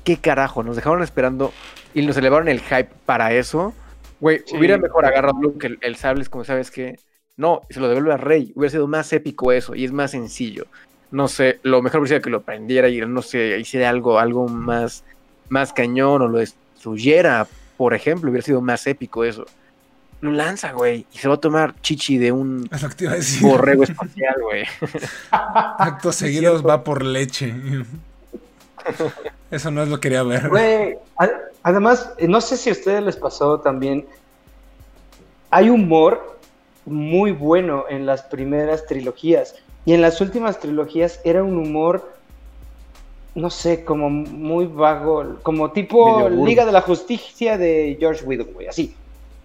¿Qué carajo? Nos dejaron esperando y nos elevaron el hype para eso. Güey, hubiera mejor agarrado Luke el, el sable, es como, ¿sabes qué? No, se lo devuelve a Rey. Hubiera sido más épico eso y es más sencillo no sé, lo mejor sería que lo prendiera y no sé, hiciera algo, algo más, más cañón o lo destruyera, por ejemplo, hubiera sido más épico eso. Lo lanza, güey, y se va a tomar chichi de un borrego espacial, güey. Actos seguidos va por leche. Eso no es lo que quería ver. Güey, además, no sé si a ustedes les pasó también. Hay humor muy bueno en las primeras trilogías. Y en las últimas trilogías era un humor, no sé, como muy vago, como tipo Liga de la Justicia de George Whedon, güey, así.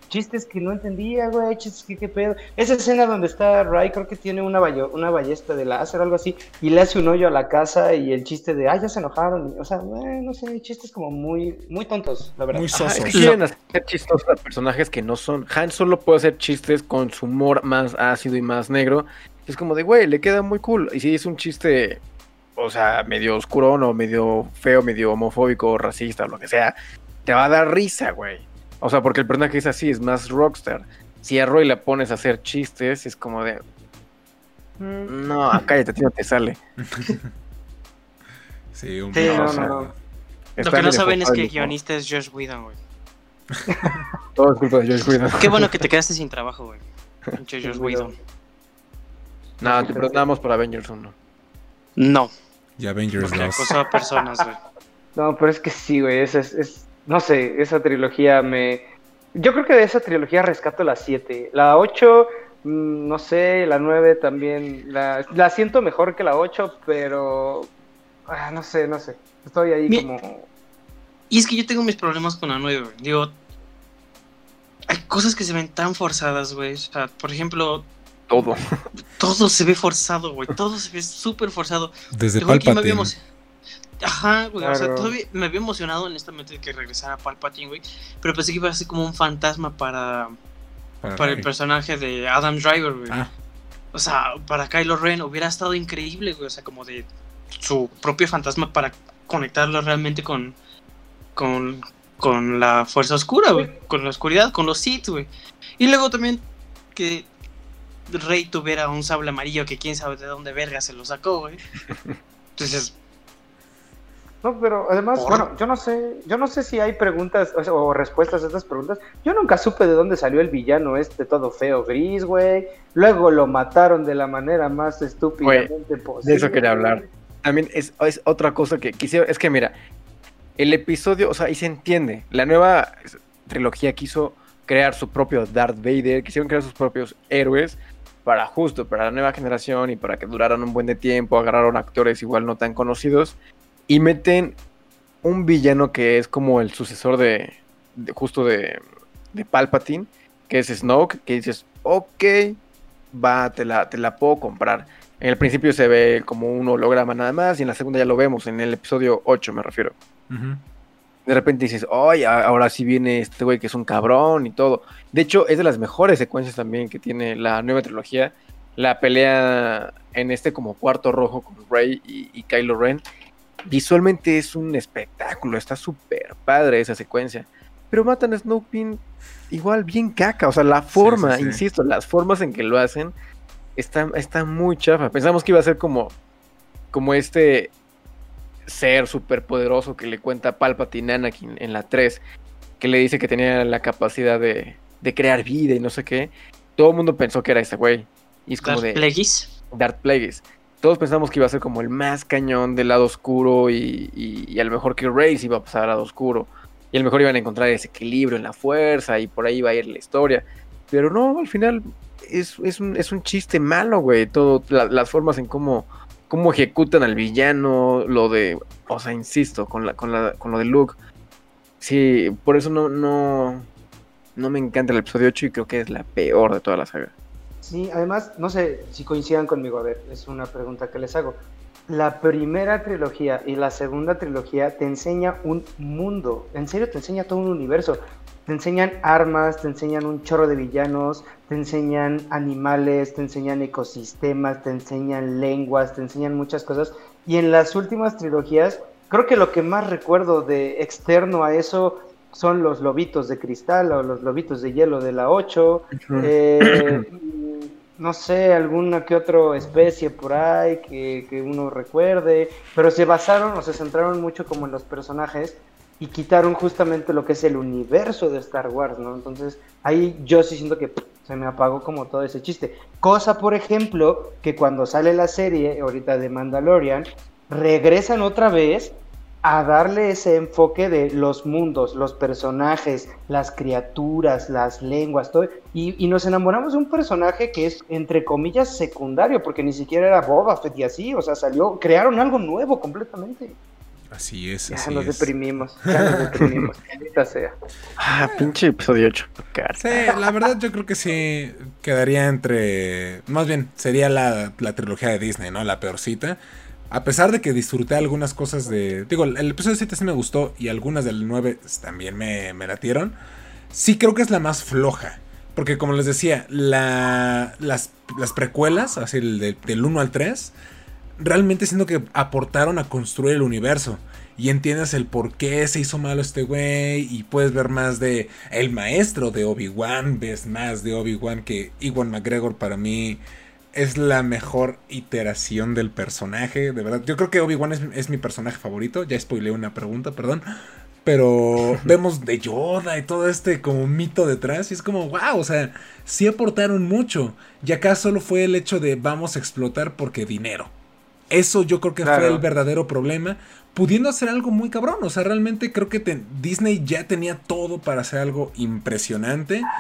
Chistes que no entendía, güey, chistes que qué pedo. Esa escena donde está Ray, creo que tiene una, una ballesta de láser o algo así, y le hace un hoyo a la casa y el chiste de, ah, ya se enojaron. O sea, no sé, chistes como muy, muy tontos, la verdad. Muy sosos. quieren hacer chistosos a personajes que no son. Han solo puede hacer chistes con su humor más ácido y más negro. Es como de, güey, le queda muy cool. Y si es un chiste, o sea, medio oscuro o medio feo, medio homofóbico, racista o lo que sea, te va a dar risa, güey. O sea, porque el personaje es así, es más rockstar. Si a Roy le pones a hacer chistes, es como de. Mm, no, cállate, a ti no te sale. sí, un sí, no, no, Lo que no saben es que el guionista es Josh Whedon, güey. Todo es culpa de Josh Whedon. Qué bueno que te quedaste sin trabajo, güey. Josh Whedon. No, te preguntamos por Avengers 1. No. Y Avengers 2. a personas, güey. No, pero es que sí, güey. Es, es, no sé, esa trilogía me. Yo creo que de esa trilogía rescato la 7. La 8, mm, no sé, la 9 también. La, la siento mejor que la 8, pero. Ah, no sé, no sé. Estoy ahí como. Y es que yo tengo mis problemas con la 9, güey. Digo, hay cosas que se ven tan forzadas, güey. O sea, por ejemplo, Todo. todo se ve forzado, güey. Todo se ve súper forzado. Desde Te juro que yo me había Palpatine. emo- Ajá, güey. O sea, todavía me había emocionado honestamente de que regresara Palpatine, güey. Pero pensé que iba a ser como un fantasma para, Para para el personaje de Adam Driver, güey. Ah, O sea, para Kylo Ren hubiera estado increíble, güey. O sea, como de su propio fantasma para conectarlo realmente con, con, con la fuerza oscura, güey. Con la oscuridad, con los Sith, güey. Y luego también que Rey tuviera un sable amarillo que quién sabe de dónde verga se lo sacó, güey. Entonces, No, pero además, ¿Por? bueno, yo no sé, yo no sé si hay preguntas o, sea, o respuestas a estas preguntas. Yo nunca supe de dónde salió el villano este todo feo gris, güey. Luego lo mataron de la manera más estúpidamente posible. de eso quería hablar. También es, es otra cosa que quisiera. Es que mira, el episodio, o sea, ahí se entiende. La nueva trilogía quiso crear su propio Darth Vader, quisieron crear sus propios héroes para justo, para la nueva generación y para que duraran un buen de tiempo, agarraron actores igual no tan conocidos y meten un villano que es como el sucesor de, justo de, de Palpatine, que es Snoke, que dices, ok, va, te la, te la puedo comprar. En el principio se ve como un holograma nada más y en la segunda ya lo vemos, en el episodio 8 me refiero. ujú. De repente dices, oye, ahora sí viene este güey que es un cabrón y todo. De hecho, es de las mejores secuencias también que tiene la nueva trilogía. La pelea en este como cuarto rojo con Rey y, y Kylo Ren. Visualmente es un espectáculo, está súper padre esa secuencia. Pero matan a Snoke bien- igual bien caca. O sea, la forma, sí, sí. insisto, las formas en que lo hacen está, está muy chafa. Pensamos que iba a ser como, como este ser súper poderoso que le cuenta Palpatine Anakin en la 3, que le dice que tenía la capacidad de, de crear vida y no sé qué. Todo el mundo pensó que era ese güey. Y es como Darth de Plagueis. Darth Plagueis. Todos pensamos que iba a ser como el más cañón del lado oscuro y, y, y a lo mejor que Rey iba a pasar al lado oscuro. Y a lo mejor iban a encontrar ese equilibrio en la fuerza y por ahí iba a ir la historia. Pero no, al final es, es, un, es un chiste malo, güey. Todo, la- las formas en cómo, cómo ejecutan al villano, lo de, o sea, insisto, con, la, con, la, con lo de Luke. Sí, por eso no, no, no me encanta el episodio 8 y creo que es la peor de toda la saga. Sí, además, no sé si coincidan conmigo, a ver, es una pregunta que les hago. La primera trilogía y la segunda trilogía te enseña un mundo, en serio te enseña todo un universo. Te enseñan armas, te enseñan un chorro de villanos, te enseñan animales, te enseñan ecosistemas, te enseñan lenguas, te enseñan muchas cosas. Y en las últimas trilogías, creo que lo que más recuerdo de externo a eso son los lobitos de cristal o los lobitos de hielo de la 8. Eh, no sé, alguna que otra especie por ahí que, que uno recuerde, pero se basaron o se centraron mucho como en los personajes y quitaron justamente lo que es el universo de Star Wars, ¿no? Entonces ahí yo sí siento que se me apagó como todo ese chiste. Cosa, por ejemplo, que cuando sale la serie ahorita de Mandalorian, regresan otra vez a darle ese enfoque de los mundos, los personajes, las criaturas, las lenguas, todo. Y, y nos enamoramos de un personaje que es, entre comillas, secundario, porque ni siquiera era Boba Fett y así, o sea, salió, crearon algo nuevo completamente. Así es, Ya así nos es. deprimimos, ya nos deprimimos, sea. Ah, pinche episodio 8. Sí, la verdad yo creo que sí quedaría entre... Más bien, sería la, la trilogía de Disney, ¿no? La peorcita. A pesar de que disfruté algunas cosas de... Digo, el episodio 7 sí me gustó y algunas del 9 también me, me latieron. Sí creo que es la más floja. Porque como les decía, la, las, las precuelas, así el de- del 1 al 3, realmente siento que aportaron a construir el universo. Y entiendes el por qué se hizo malo este güey. Y puedes ver más de el maestro de Obi-Wan. Ves más de Obi-Wan que Iwan McGregor para mí es la mejor iteración del personaje. De verdad, yo creo que Obi-Wan es, es mi personaje favorito. Ya spoileé una pregunta, perdón. Pero vemos de Yoda y todo este como mito detrás. Y es como, wow, o sea, sí aportaron mucho. Y acá solo fue el hecho de vamos a explotar porque dinero. Eso yo creo que fue el verdadero problema. Pudiendo hacer algo muy cabrón. O sea, realmente creo que te- Disney ya tenía todo para hacer algo impresionante.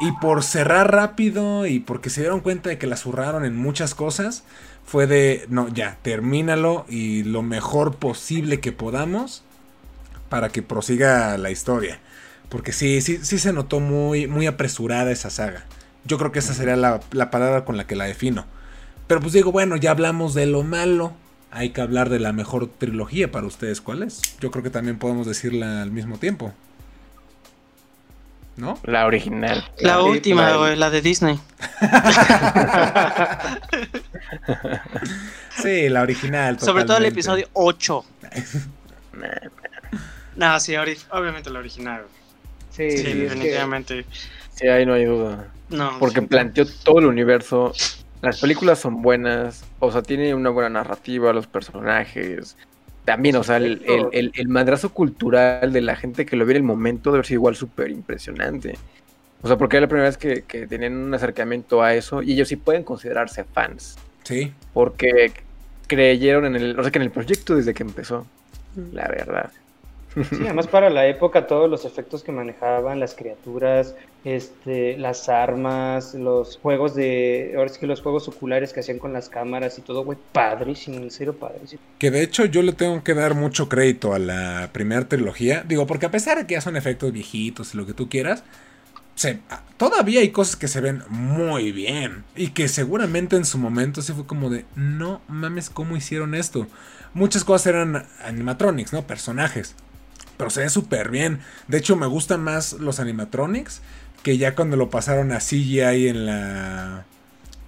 Y por cerrar rápido y porque se dieron cuenta de que la zurraron en muchas cosas, fue de, no, ya, termínalo y lo mejor posible que podamos para que prosiga la historia. Porque sí, sí, sí se notó muy, muy apresurada esa saga. Yo creo que esa sería la, la palabra con la que la defino. Pero pues digo, bueno, ya hablamos de lo malo. Hay que hablar de la mejor trilogía para ustedes. ¿Cuál es? Yo creo que también podemos decirla al mismo tiempo. ¿No? La original. La última, la- güey, la de Disney. Sí, la original. Sobre todo el episodio 8. Nah, No, sí, obviamente la original. Sí, Sí, sí, es que- definitivamente. Sí, ahí no hay duda. No, Porque sí. planteó todo el universo. Las películas son buenas. O sea, tiene una buena narrativa, los personajes. También, o sea, el, el, el- el madrazo cultural de la gente que lo vio en el momento debe ser igual súper impresionante. O sea, porque era la primera vez que, que tenían un acercamiento a eso y ellos sí pueden considerarse fans. Sí. Porque creyeron en el, o sea, que en el proyecto desde que empezó. La verdad. Sí, además para la época todos los efectos que manejaban, las criaturas, este, las armas, los juegos de, ahora sí que los juegos oculares que hacían con las cámaras y todo, güey, padrísimo, en serio padrísimo. Que de hecho yo le tengo que dar mucho crédito a la primera trilogía. Digo, porque a pesar de que ya son efectos viejitos y lo que tú quieras, se, todavía hay cosas que se ven muy bien. Y que seguramente en su momento sí fue como de, no mames, ¿cómo hicieron esto? Muchas cosas eran animatronics, ¿no? Personajes. Pero se ve súper bien. De hecho, me gustan más los animatronics que ya cuando lo pasaron a CGI en la.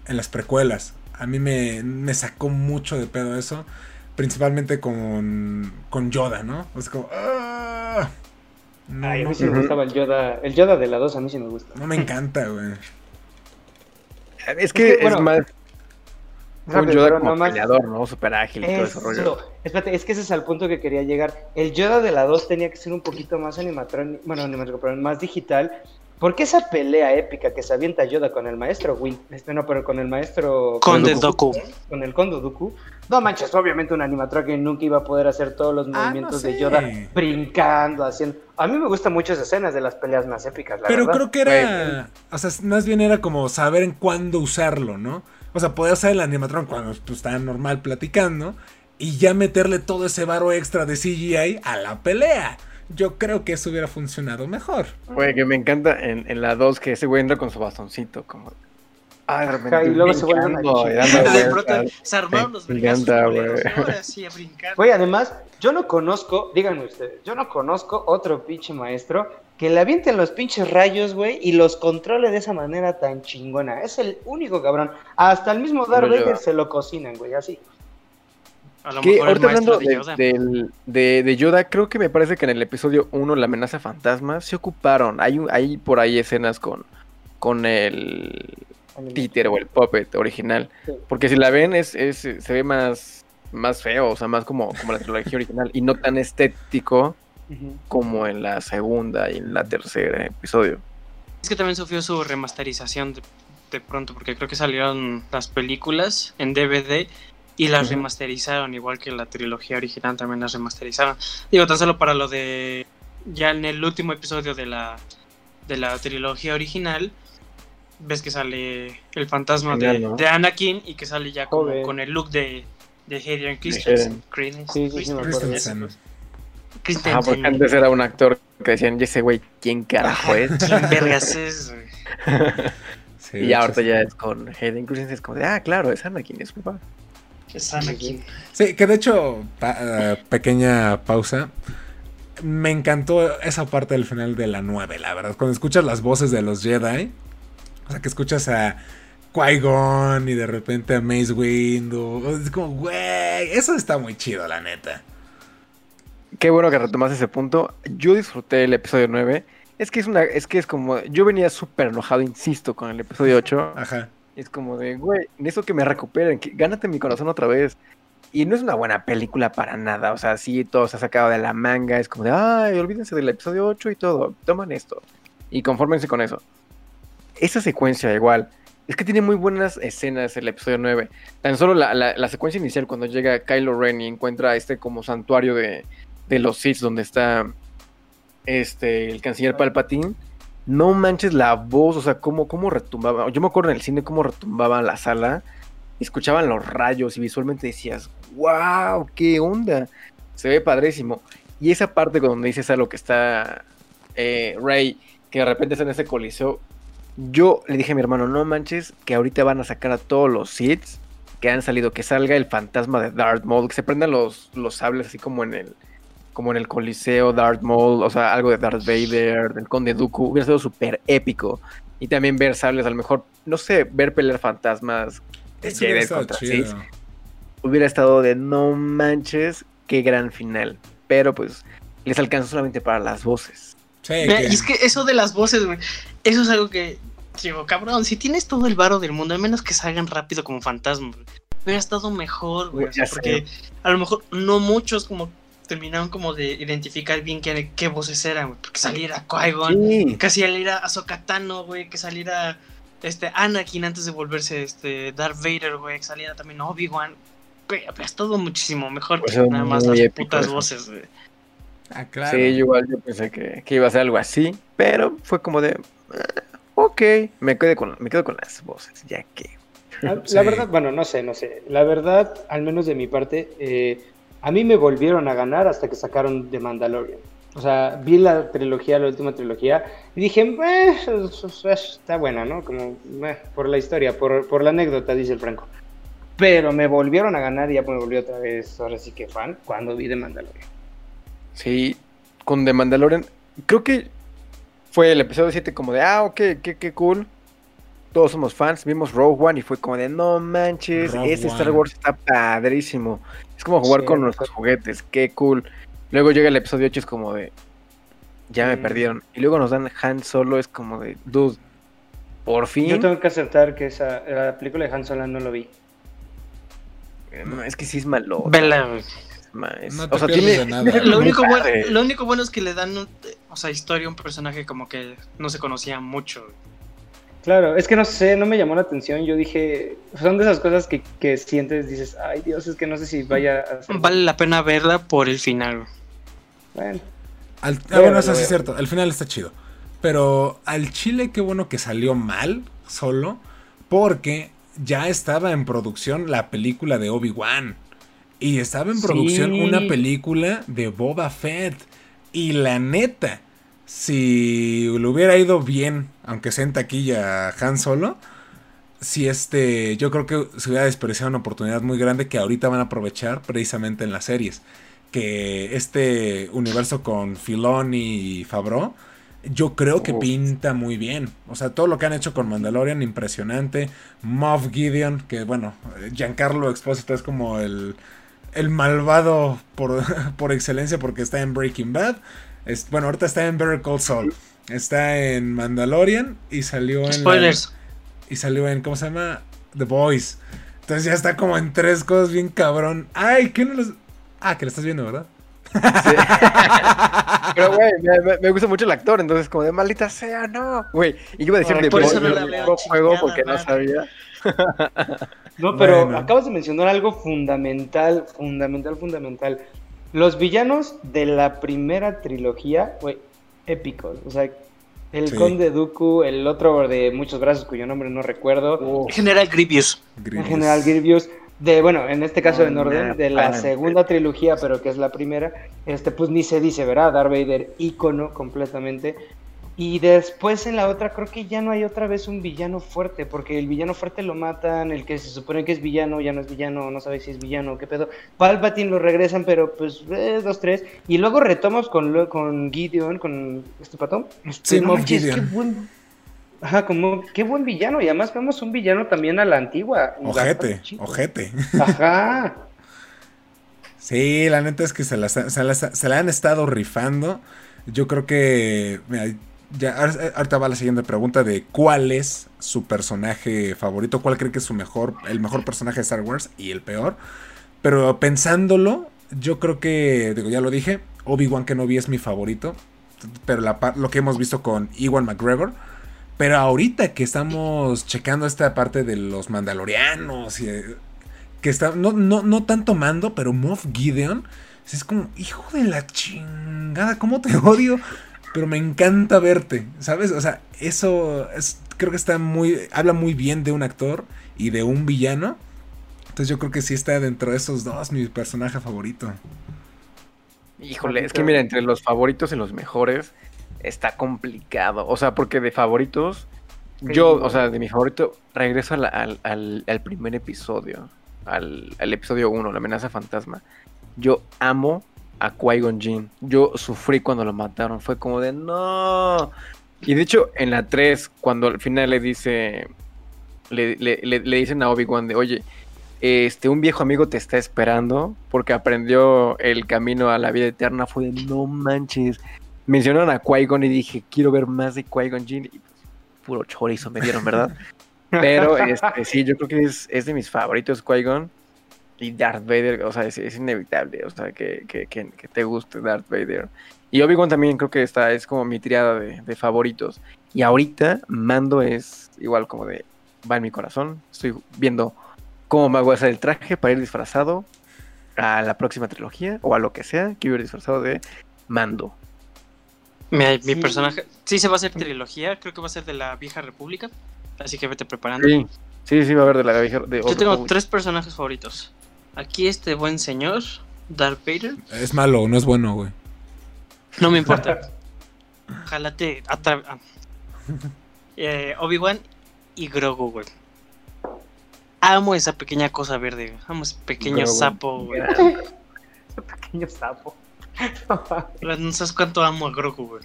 en las precuelas. A mí me, me sacó mucho de pedo eso. Principalmente con. con Yoda, ¿no? O sea, como. ¡ah! No, Ay, a no, mí sí me gustaba el Yoda, el Yoda de la 2 a mí sí me gusta. no me encanta, güey. Es que Es que, bueno, es más un Yoda como nomás- peleador, ¿no? Súper ágil y todo ese rollo. Eso, espérate, es que ese es al punto que quería llegar. El Yoda de la 2 tenía que ser un poquito más animatrónico, bueno, animatrónico, pero más digital. Porque esa pelea épica que se avienta Yoda con el maestro Will, este no, pero con el maestro Conde Dooku, Doku. con el Kondo Dooku, no manches, obviamente un animatronic nunca iba a poder hacer todos los Ah, movimientos no de. Yoda brincando, haciendo. A mí me gustan mucho esas escenas de las peleas más épicas, la Pero verdad. creo que era. O sea, más bien era como saber en cuándo usarlo, ¿no? O sea, podía usar el animatrón cuando pues, estaba normal platicando. Y ya meterle todo ese varo extra de CGI a la pelea. Yo creo que eso hubiera funcionado mejor. Güey, que me encanta en, en la 2 que ese güey entra con su bastoncito, como. Ah, de repente. Ajá, y luego se vuelve una brincando y chica. dando De pronto vueltas. se armaron los Me brincazos a. Güey, además, yo no conozco, díganme ustedes, yo no conozco otro pinche maestro que le avienten los pinches rayos, güey, y los controle de esa manera tan chingona. Es el único cabrón. Hasta el mismo Darth. Vader se lo cocinan, güey, así. A lo Que mejor el ahorita maestro hablando de de, Yoda. del- de- de Yoda, creo que me parece que en el episodio 1, La amenaza fantasma, se ocuparon. Hay, un- hay por ahí escenas con, con el títer o el puppet original. Sí. Porque si la ven, es, es- se ve más, más feo, o sea, más como, como la trilogía original. Y no tan estético Como en la segunda y en la tercera episodio. Es que también sufrió su remasterización de, de pronto, porque creo que salieron las películas en DVD y las remasterizaron, igual que la trilogía original también las remasterizaron. Digo, tan solo para lo de. Ya en el último episodio de la, de la trilogía original, ves que sale el fantasma de, Genial, ¿no? de Anakin y que sale ya como con el look de, de Hayden. Christensen. Sí, sí, sí. Christensen. Ah, porque antes era un actor que decían, y ese güey, ¿quién carajo es? ¿Quién vergas es? Sí, y ahorita ya es con Hayden Christensen, es como de, ah, claro, es Anakin, es papá. Es Anakin. Sí, que de hecho, pa- eh, pequeña pausa. Me encantó esa parte del final de la 9, la verdad. Cuando escuchas las voces de los Jedi. O sea, que escuchas a Qui-Gon y de repente a Mace Windu. Es como, güey, eso está muy chido, la neta. Qué bueno que retomas ese punto. Yo disfruté el episodio 9. Es que es una, es que es como, yo venía súper enojado, insisto, con el episodio 8. Ajá. Es como de, güey, necesito que me recuperen, que gánate mi corazón otra vez. Y no es una buena película para nada. O sea, sí, todo se ha sacado de la manga. Es como de, ay, olvídense del episodio 8 y todo. Toman esto. Y confórmense con eso. Esa secuencia, igual. Es que tiene muy buenas escenas el episodio 9. Tan solo la, la- la secuencia inicial, cuando llega Kylo Ren y encuentra este como santuario de, de los Sith, donde está este el canciller Palpatine. No manches la voz, o sea, cómo, cómo retumbaba. Yo me acuerdo en el cine cómo retumbaba la sala. Escuchaban los rayos y visualmente decías, wow, qué onda. Se ve padrísimo. Y esa parte donde dices a lo que está eh, Rey, que de repente está en ese coliseo, yo le dije a mi hermano, no manches, que ahorita van a sacar a todos los Siths que han salido, que salga el fantasma de Darth Maul, que se prendan los, los sables así como en el como en el Coliseo, Darth Maul, o sea, algo de Darth Vader, del Conde Dooku, hubiera sido súper épico. Y también ver sables, a lo mejor, no sé, ver pelear fantasmas de Jedi estado contra. Sith, hubiera estado de no manches, qué gran final. Pero pues les alcanzó solamente para las voces. Sí, que- y es que eso de las voces, güey, eso es algo que, digo, cabrón, si tienes todo el varo del mundo, al menos que salgan rápido como fantasmas, hubiera estado mejor, güey, sé. porque a lo mejor no muchos como terminaron como de identificar bien qué, qué voces eran, güey, porque saliera Qui-Gon, Sí. que saliera Ahsoka Tano, güey, que saliera este Anakin antes de volverse este Darth Vader, güey, que saliera también Obi-Wan, habría estado muchísimo mejor Pues que nada más las épico putas eso. voces, güey. Ah, claro. Sí, yo igual yo pensé que, que iba a ser algo así, pero fue como de, "Ah, ok, me quedo con, me quedo con las voces, ya que. La, Sí. la verdad, bueno, no sé, no sé. La verdad, al menos de mi parte, eh, a mí me volvieron a ganar hasta que sacaron The Mandalorian. O sea, vi la trilogía, la última trilogía, y dije, "Eh, está buena, ¿no? Como eh, por la historia, por, la anécdota, dice el Franco. Pero me volvieron a ganar y ya me volvió otra vez, ahora sí que fan, cuando vi The Mandalorian. Sí, con The Mandalorian, creo que fue el episodio 7 como de, ah, ok, qué, qué cool. Todos somos fans, vimos Rogue One y fue como de, no manches, Rogue ese Star One. Wars está padrísimo. Es como jugar con Sí. nuestros juguetes, qué cool. Luego llega el episodio 8 es como de, ya me Mm. perdieron. Y luego nos dan Han Solo, es como de, dude, por fin. Yo tengo que aceptar que esa, la película de Han Solo no lo vi. No, es que sí es malo. Vela. No te pierdes de nada. Lo único, bueno, lo único bueno es que le dan, o sea, historia a un personaje como que no se conocía mucho. Claro, es que no sé, no me llamó la atención. Yo dije, son de esas cosas que, que sientes, dices, ay Dios, es que no sé si vaya a ser. Vale la pena verla por el final. Bueno, Al- ah, bueno, eso sí es cierto. El final está chido. Pero al Chile, qué bueno que salió mal solo. Porque ya estaba en producción la película de Obi-Wan. Y estaba en Sí. producción una película de Boba Fett. Y la neta, si le hubiera ido bien, aunque sea en taquilla Han Solo, si este, yo creo que se hubiera desperdiciado una oportunidad muy grande que ahorita van a aprovechar precisamente en las series. Que este universo con Filoni y Favreau, yo creo que pinta muy bien. O sea, todo lo que han hecho con Mandalorian, impresionante. Moff Gideon, que bueno, Giancarlo Expósito es como el, el malvado por, por excelencia porque está en Breaking Bad. Es, bueno, ahorita está en Better Call Saul. Está en Mandalorian y salió en... la- Spoilers. y salió en, ¿cómo se llama? The Boys. Entonces ya está como en tres cosas bien cabrón. Ay, ¿qué no los...? Ah, que lo estás viendo, ¿verdad? Sí. Pero, güey, me, gusta mucho el actor, entonces, como de maldita sea, no. Güey, y iba a decir eso no juego chingada porque no sabía. no, pero Bueno. acabas de mencionar algo fundamental, fundamental, fundamental. Los villanos de la primera trilogía, güey, épicos. O sea, el Sí. Conde Dooku, el otro de muchos brazos cuyo nombre no recuerdo. General Grievous. En Grievous. general, Grievous, de, bueno, en este caso No, en orden, de la para. segunda trilogía, pero que es la primera, este, pues ni se dice, ¿verdad? Darth Vader, ícono completamente. Y después en la otra, creo que ya no hay otra vez un villano fuerte, porque el villano fuerte lo matan, el que se supone que es villano ya no es villano, no sabe si es villano, qué pedo. Palpatine lo regresan, pero pues eh, dos, tres. Y luego retomamos con, con Gideon, con este patón. Este, Sí, no Gideon. qué buen... Ajá, como, qué buen villano. Y además vemos un villano también a la antigua. Ojete, ojete. Ajá. Sí, la neta es que se la, se la- se la han estado rifando. Yo creo que... mira, ya, ahorita va la siguiente pregunta de cuál es su personaje favorito, cuál cree que es su mejor, el mejor personaje de Star Wars y el peor. Pero pensándolo, yo creo que, digo, ya lo dije, Obi-Wan Kenobi es mi favorito. Pero la lo que hemos visto con Ewan McGregor. Pero ahorita que estamos checando esta parte de los mandalorianos y... eh, que está, no, no, no tanto mando, pero Moff Gideon, es como, hijo de la chingada, ¿cómo te odio? Pero me encanta verte, ¿sabes? O sea, eso es, creo que está muy, habla muy bien de un actor y de un villano. Entonces yo creo que sí está dentro de esos dos mi personaje favorito. Híjole, es que mira, entre los favoritos y los mejores está complicado. O sea, porque de favoritos, yo, o sea, de mi favorito, regreso al, al, al- al primer episodio, al, al episodio 1, la amenaza fantasma. Yo amo a Qui-Gon Jinn. Yo sufrí cuando lo mataron. Fue como de no. Y de hecho, en la 3, cuando al final le dice. Le, le- le- le dicen a Obi-Wan de, oye, este, un viejo amigo te está esperando porque aprendió el camino a la vida eterna. Fue de no manches. Mencionaron a Qui-Gon y dije, quiero ver más de Qui-Gon Jinn. Y pues, puro chorizo me dieron, ¿verdad? Pero este, sí, yo creo que es, es de mis favoritos Qui-Gon. Y Darth Vader, o sea, es, es inevitable, o sea, que, que, que- que te guste Darth Vader. Y Obi-Wan también creo que está, es como mi triada de, de favoritos. Y ahorita Mando es igual como de, va en mi corazón. Estoy viendo cómo me voy a hacer el traje para ir disfrazado a la próxima trilogía o a lo que sea. Quiero ir disfrazado de Mando. Mi, mi Sí. personaje. Sí, se va a hacer trilogía. Creo que va a ser de la vieja república. Así que vete preparando. Sí, sí, sí, va a haber de la vieja. De Yo tengo tres personajes favoritos. Aquí este buen señor, Darth Vader. Es malo, no es bueno, güey. No me importa. Ojalá te atra- ah. Eh, Obi-Wan y Grogu, güey. Amo esa pequeña cosa verde. güey. Amo ese pequeño Grogu. sapo, güey. Ese pequeño sapo. No sabes cuánto amo a Grogu, güey.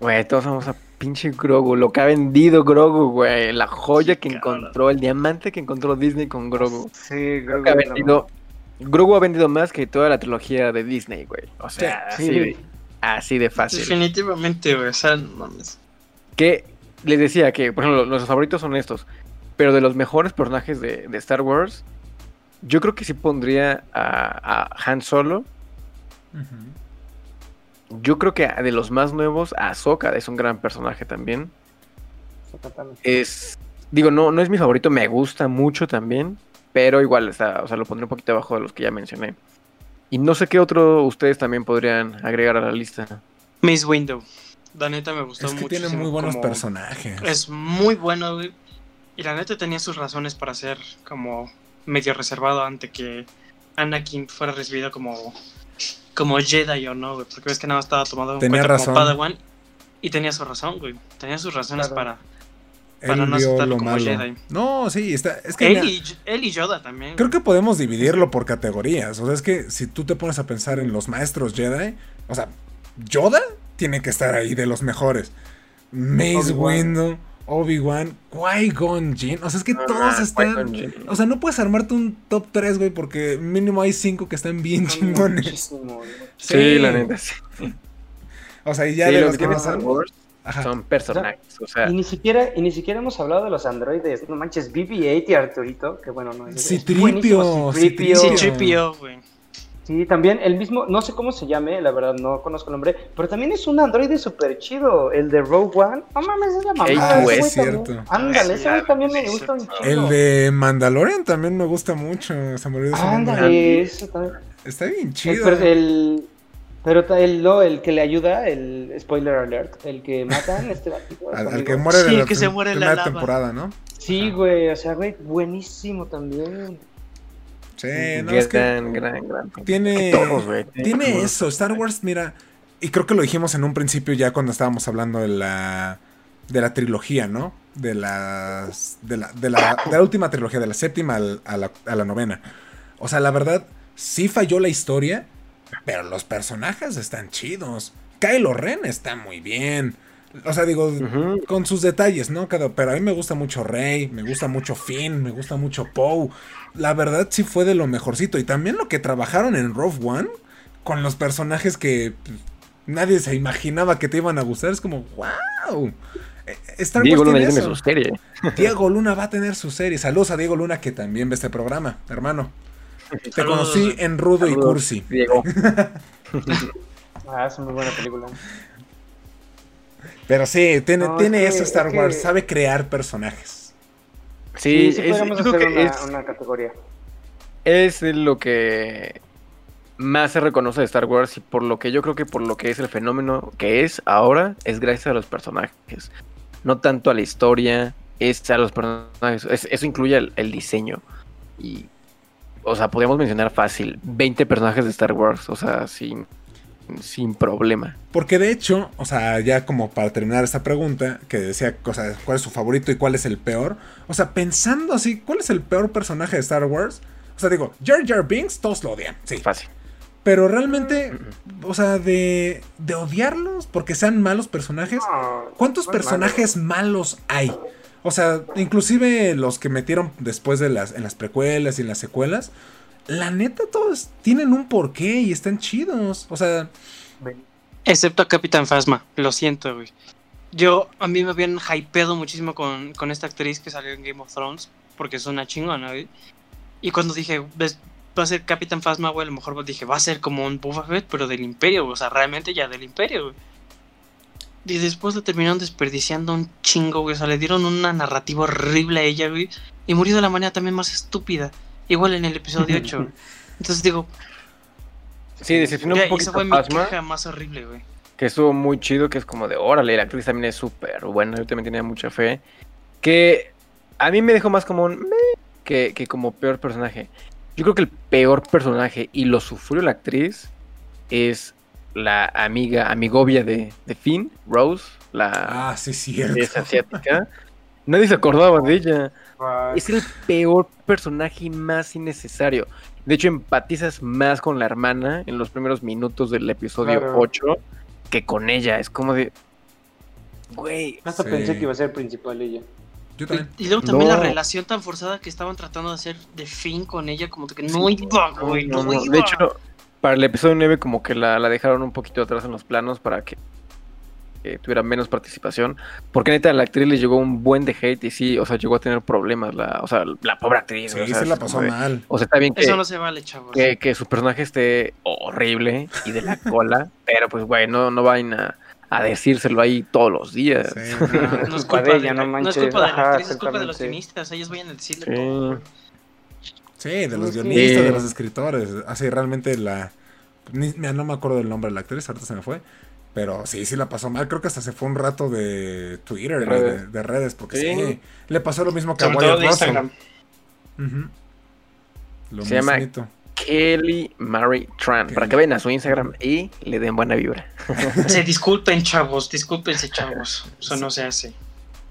Güey, todos vamos a pinche Grogu, lo que ha vendido Grogu, güey. La joya que encontró, el diamante que encontró Disney con Grogu. Sí, Grogu que ha vendido. Grogu ha vendido más que toda la trilogía de Disney, güey. O sea, Sí, así, sí. de, así de fácil. Definitivamente, güey. O sea, no mames. Que les decía que, por ejemplo, los favoritos son estos. Pero de los mejores personajes de, de Star Wars, yo creo que sí pondría a, a Han Solo. Yo creo que de los más nuevos, a Ahsoka es un gran personaje también. Es. Digo, no, no es mi favorito, me gusta mucho también. Pero igual está, o sea, lo pondré un poquito abajo de los que ya mencioné. Y no sé qué otro ustedes también podrían agregar a la lista. Mace Window. La neta me gustó Es que mucho. tiene muy buenos personajes. Es muy bueno, güey. Y la neta tenía sus razones para ser como medio reservado ante que Anakin fuera recibido como, como Jedi o no, güey. Porque ves que nada más estaba tomado en Tenía cuenta razón. como Padawan. Y tenía su razón, güey. Tenía sus razones Claro. para. Para Él no vio lo como malo. Jedi. No, sí, está. Es que Él mira, y, él y Yoda también. creo que podemos dividirlo por categorías. O sea, es que si tú te pones a pensar en los maestros Jedi, o sea, Yoda tiene que estar ahí de los mejores. Mace. Windu, Obi-Wan, Qui-Gon Jinn. O sea, es que todos están. O sea, no puedes armarte un top 3, güey, porque mínimo hay 5 que están bien chingones. Muchísimo. Sí, la neta, sí. O sea, y ya Sí, de lo los que no Star son. Wars Ajá. son personajes. O sea, Y ni siquiera, y ni siquiera hemos hablado de los androides. No manches, BB-8 y Arturito, que bueno, no es. Citripio, Citripio. Sí, Tío. Tripio, güey. Sí, también el mismo, no sé cómo se llame, la verdad no conozco el nombre, pero también es un androide súper chido, el de Rogue One. No mames, es la mamá. Ah, ese es güey cierto. también. Ándale, ese güey también me gusta un chido. El de Mandalorian también me gusta mucho. Se me olvidó. Ándale, eso también. Está bien El, chido. pero el, pero el, no, el que le ayuda, el spoiler alert, el que matan, este gatito, Al, al que muere Sí, de la que se muere en la primera lava. temporada, ¿no? Sí, güey, o sea, güey, buenísimo también. Sí, no, es que gran, gran, gran. tiene, todos, güey. tiene eso. Star Wars, mira, y creo que lo dijimos en un principio ya cuando estábamos hablando de la de la trilogía, ¿no? De las de la, de la, de la última trilogía, de la séptima al- a la, a la novena. O sea, la verdad, sí falló la historia, pero los personajes están chidos. Kylo Ren está muy bien. O sea, digo, con sus detalles, ¿no? Pero a mí me gusta mucho Rey, me gusta mucho Finn, me gusta mucho Poe. La verdad sí fue de lo mejorcito. Y también lo que trabajaron en Rogue One con los personajes que pues, nadie se imaginaba que te iban a gustar. Es como, wow. Eh, Star Diego Wars Luna tiene tiene eso. su serie. Diego Luna va a tener su serie. Saludos a Diego Luna que también ve este programa, hermano. Te Saludos. conocí en Rudo y Cursi. Diego. Ah, es una muy buena película. Pero sí, tiene, No, tiene es que- eso Star es que- Wars. Sabe crear personajes. Sí, Sí, sí, es, podríamos hacer que una, es, una categoría. es lo que más se reconoce de Star Wars y por lo que yo creo que por lo que es el fenómeno que es ahora es gracias a los personajes, no tanto a la historia, es a los personajes, es- eso incluye el, el diseño y o sea, podríamos mencionar fácil 20 personajes de Star Wars, o sea, sin sin problema. Porque de hecho, o sea, ya como para terminar esta pregunta, que decía, o sea, cuál es su favorito y cuál es el peor. O sea, pensando así, ¿cuál es el peor personaje de Star Wars? O sea, digo, Jar Jar Binks, todos lo odian, sí. Fácil. Pero realmente, o sea, de, de odiarlos porque sean malos personajes, No, ¿cuántos son personajes malos hay? O sea, inclusive los que metieron después de las, en las precuelas y en las secuelas, la neta todos tienen un porqué y están chidos. O sea. Excepto a Capitán Phasma, lo siento, güey. Yo, a mí me habían hypeado muchísimo con, con esta actriz que salió en Game of Thrones, porque es una chingona, güey. Y cuando dije, "Ves, va a ser Capitán Phasma, güey, a lo mejor dije, va a ser como un Boba Fett, pero del Imperio, güey. o sea, realmente ya del Imperio, güey. Y después la terminaron desperdiciando un chingo, güey. O sea, le dieron una narrativa horrible a ella, güey. Y murió de la manera también más estúpida. Igual en el episodio 8. güey. Entonces digo, Sí, decepcionó un esa poquito fue a mi queja más horrible, güey. que estuvo muy chido, que es como de, órale, la actriz también es súper buena, yo también tenía mucha fe. Que a mí me dejó más como un... que, que como peor personaje. Yo creo que el peor personaje, y lo sufrió la actriz, es la amiga, amigovia de, de Finn, Rose, la ah, sí, cierto. es asiática. Nadie se acordaba de ella. Fuck. Es el peor personaje y más innecesario. De hecho, empatizas más con la hermana en los primeros minutos del episodio Claro. 8 que con ella. Es como de. Güey. Hasta Sí. pensé que iba a ser principal ella. Yo también. Y luego también No. la relación tan forzada que estaban tratando de hacer de fin con ella, como que no iba, güey, no, No, no. iba. De hecho, para el episodio 9 como que la, la dejaron un poquito atrás en los planos para que, que tuviera menos participación. Porque neta, a la actriz le llegó un buen de hate y sí, o sea, llegó a tener problemas. La, o sea, la pobre actriz. Sí, o sea, se la pasó de- mal. O sea, está bien que, Eso no se vale, chavos. que, que su personaje esté horrible y de la cola, pero pues, güey, no, no vayan a, a decírselo ahí todos los días. Sí, No, no. no es culpa de ella, la- no no es manches. culpa de la Ajá, actriz, es culpa de los guionistas, ellos vayan a decirle Sí. todo. Sí, de los Sí. guionistas, de los escritores. Así realmente la. ni- mira, no me acuerdo del nombre de la actriz, ahorita se me fue. Pero sí, sí la pasó mal. Creo que hasta se fue un rato de Twitter, De redes. de redes, porque sí. Sí. le pasó lo mismo que a Sobre Wyatt. Instagram. Lo Se llama-. Kelly Mary Tran, para que vayan a su Instagram y le den buena vibra. Se disculpen, chavos, discúlpense, chavos. Eso no se hace.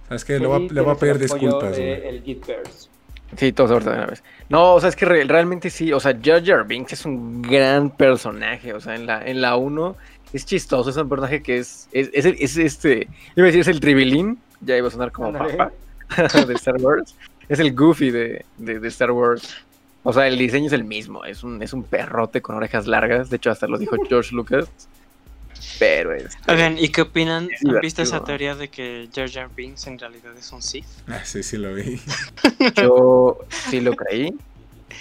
¿Sabes qué? Le voy, a- le voy a pedir disculpas. El Gitverse. Sí, todos ahorita de una vez. No, o sea, es que re- realmente sí, o sea, Jar Jar Binks es un gran personaje, o sea, en la en la 1 es chistoso, es un personaje que es es, es, es este, iba a decir es el tribilín, ya iba a sonar como papá de Star Wars, es el Goofy de, de, de Star Wars. O sea, el diseño es el mismo, es un, es un perrote con orejas largas, de hecho hasta lo dijo George Lucas. Pero es Oigan, ¿y qué opinan? Es ¿Han visto esa teoría de que Jar Jar Binks en realidad es un Sith? Ah, sí, sí lo vi. yo sí lo creí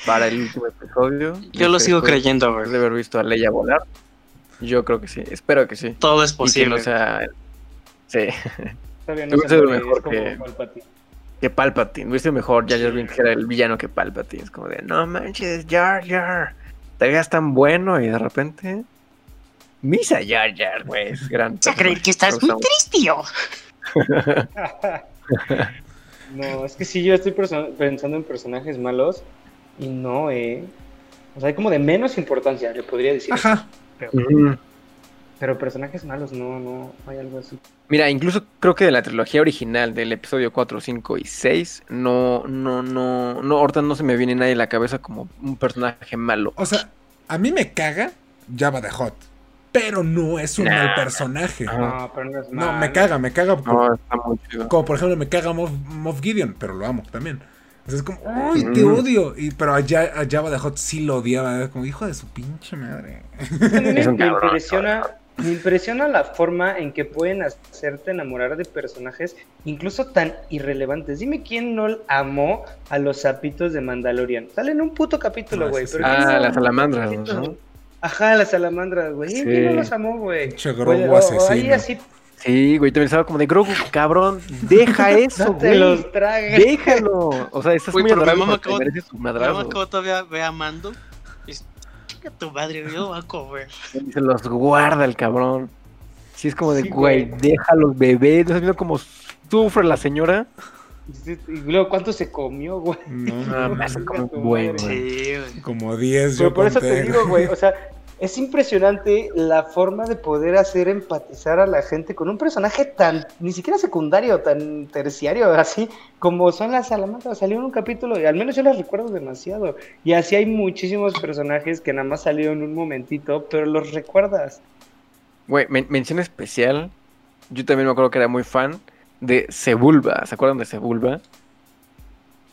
para el último episodio. Yo lo sigo después- creyendo, güey. de haber visto a Leia volar. Yo creo que sí. Espero que sí. Todo es que posible. no sea. Sí. Está bien, Yo no se mejor es como que- Palpatine. Que Palpatine. Hubiese mejor Jar Jar Binks que era el villano que Palpatine. Es como de, no manches, Jar Jar. Te veas tan bueno y de repente. Misa Jar Jar, güey. Es gran. Se creen que estás muy gusta tristío. No, es que sí, yo estoy pensando en personajes malos y no, eh. O sea, hay como de menos importancia, le podría decir. Ajá. Pero, personajes malos, no, no, hay algo así. Mira, incluso creo que de la trilogía original del episodio 4, 5 y 6, no, no, no, no, ahorita no se me viene nadie a la cabeza como un personaje malo. O sea, a mí me caga Java de Hot. Pero no es un Nah. mal personaje. No, pero no es No, malo. me caga, me caga. No, está muy chido. Como por ejemplo me caga Moff, Moff Gideon, pero lo amo también. Sea, es como, ¡ay, te Mm. odio! Y, pero a, Ja- a Java de Hot sí lo odiaba, como hijo de su pinche madre. Me, impresiona, me impresiona la forma en que pueden hacerte enamorar de personajes incluso tan irrelevantes. Dime quién no amó a los sapitos de Mandalorian. Sale en un puto capítulo, Ah, güey. sí, pero sí. ¿quién Ah, no las salamandras? ¿no? Ajá, las salamandras, güey. Sí. ¿Quién no los amó, güey? Grogu asesino. así Sí, güey, también estaba como de Grogu, cabrón, deja eso, no te güey. los tragues. Déjalo. O sea, estás Güey, muy mi adorable mamá acabó- Mi acabo todavía ve a Mando. Y es, chica tu madre, yo lo voy a comer. Se los guarda el cabrón. Sí, es como de, Sí, güey, güey. deja a los bebés. ¿No has visto cómo sufre la señora? Y luego, ¿cuánto se comió, güey? No, Ah, como tu un buen, madre. güey. Sí, güey. Como 10 Pero yo por eso te digo, güey, o sea, es impresionante la forma de poder hacer empatizar a la gente con un personaje tan, ni siquiera secundario, tan terciario, así como son las salamandras. Salió en un capítulo y al menos yo las recuerdo demasiado. Y así hay muchísimos personajes que nada más salieron un momentito, pero los recuerdas. Güey, men- mención especial. Yo también me acuerdo que era muy fan de Sebulba. ¿Se acuerdan de Sebulba?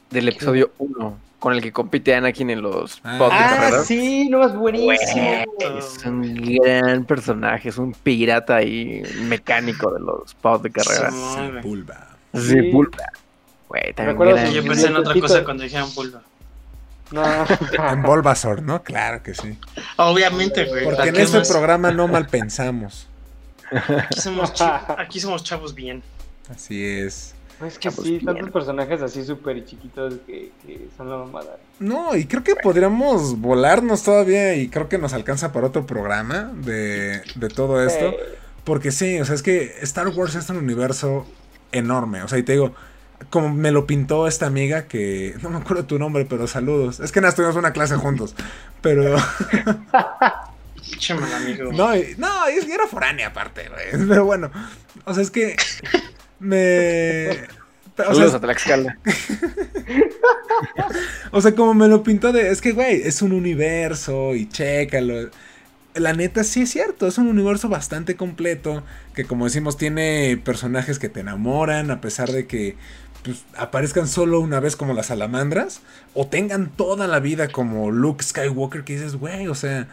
Del episodio 1, con el que compite Anakin en los Ah. pods de Ah, carreras. sí, no es buenísimo. Es un gran personaje, es un pirata ahí mecánico de los pods de carreras. Pulva. Sebulba. Güey, también Yo pensé en otra cosa cuando dijeron Bulba. No. En Bulbasaur, ¿no? Claro que sí. Obviamente, güey. Porque en este más- programa no mal pensamos. Aquí somos, aquí somos chavos bien. Así es. Es que sí, bien. tantos personajes así súper chiquitos que, que son la mamada. No, y creo que podríamos volarnos todavía y creo que nos alcanza para otro programa de, de todo esto. Porque sí, o sea, es que Star Wars es un universo enorme. O sea, y te digo, como me lo pintó esta amiga que no me acuerdo tu nombre, pero saludos. Es que nada, estuvimos una clase juntos. Pero Che mal amigo. no, y- no, y era foránea aparte, güey. Pero bueno, o sea, es que me o sea, a Tlaxcala. O sea, como me lo pintó de. Es que, güey, es un universo y chécalo. La neta, sí es cierto. Es un universo bastante completo. Que, como decimos, tiene personajes que te enamoran. A pesar de que pues, aparezcan solo una vez como las salamandras. O tengan toda la vida como Luke Skywalker. Que dices, güey, o sea.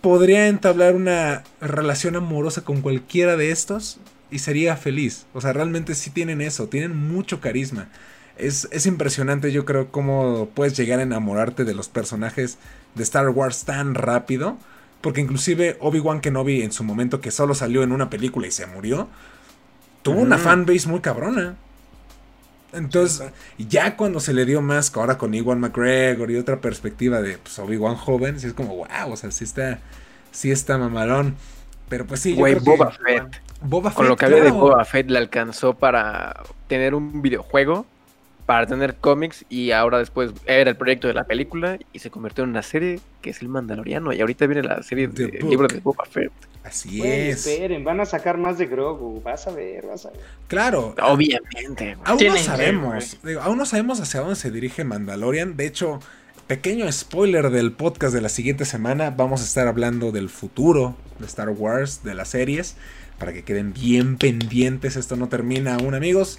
Podría entablar una relación amorosa con cualquiera de estos. Y sería feliz. O sea, realmente sí tienen eso. Tienen mucho carisma. Es, es impresionante, yo creo, cómo puedes llegar a enamorarte de los personajes de Star Wars tan rápido. Porque inclusive Obi-Wan Kenobi en su momento que solo salió en una película y se murió, tuvo una Ujú. fanbase muy cabrona. Entonces, ya cuando se le dio más, ahora con Ewan McGregor y otra perspectiva de pues, Obi-Wan joven, sí es como, wow, o sea, sí está, sí está mamalón. Pero pues sí, yo Güey, creo que- Boba Fett. Boba Con lo que había de. Boba Fett le alcanzó para tener un videojuego, para tener cómics y ahora después era el proyecto de la película y se convirtió en una serie que es El Mandaloriano y ahorita viene la serie The de Book. libro de Boba Fett. Así güey, es. esperen, van a sacar más de Grogu. Vas a ver, vas a ver. Claro, Obviamente. Aún no sabemos, digo, aún no sabemos hacia dónde se dirige Mandalorian. De hecho, pequeño spoiler del podcast de la siguiente semana, vamos a estar hablando del futuro de Star Wars, de las series, para que queden bien pendientes. Esto no termina aún, amigos.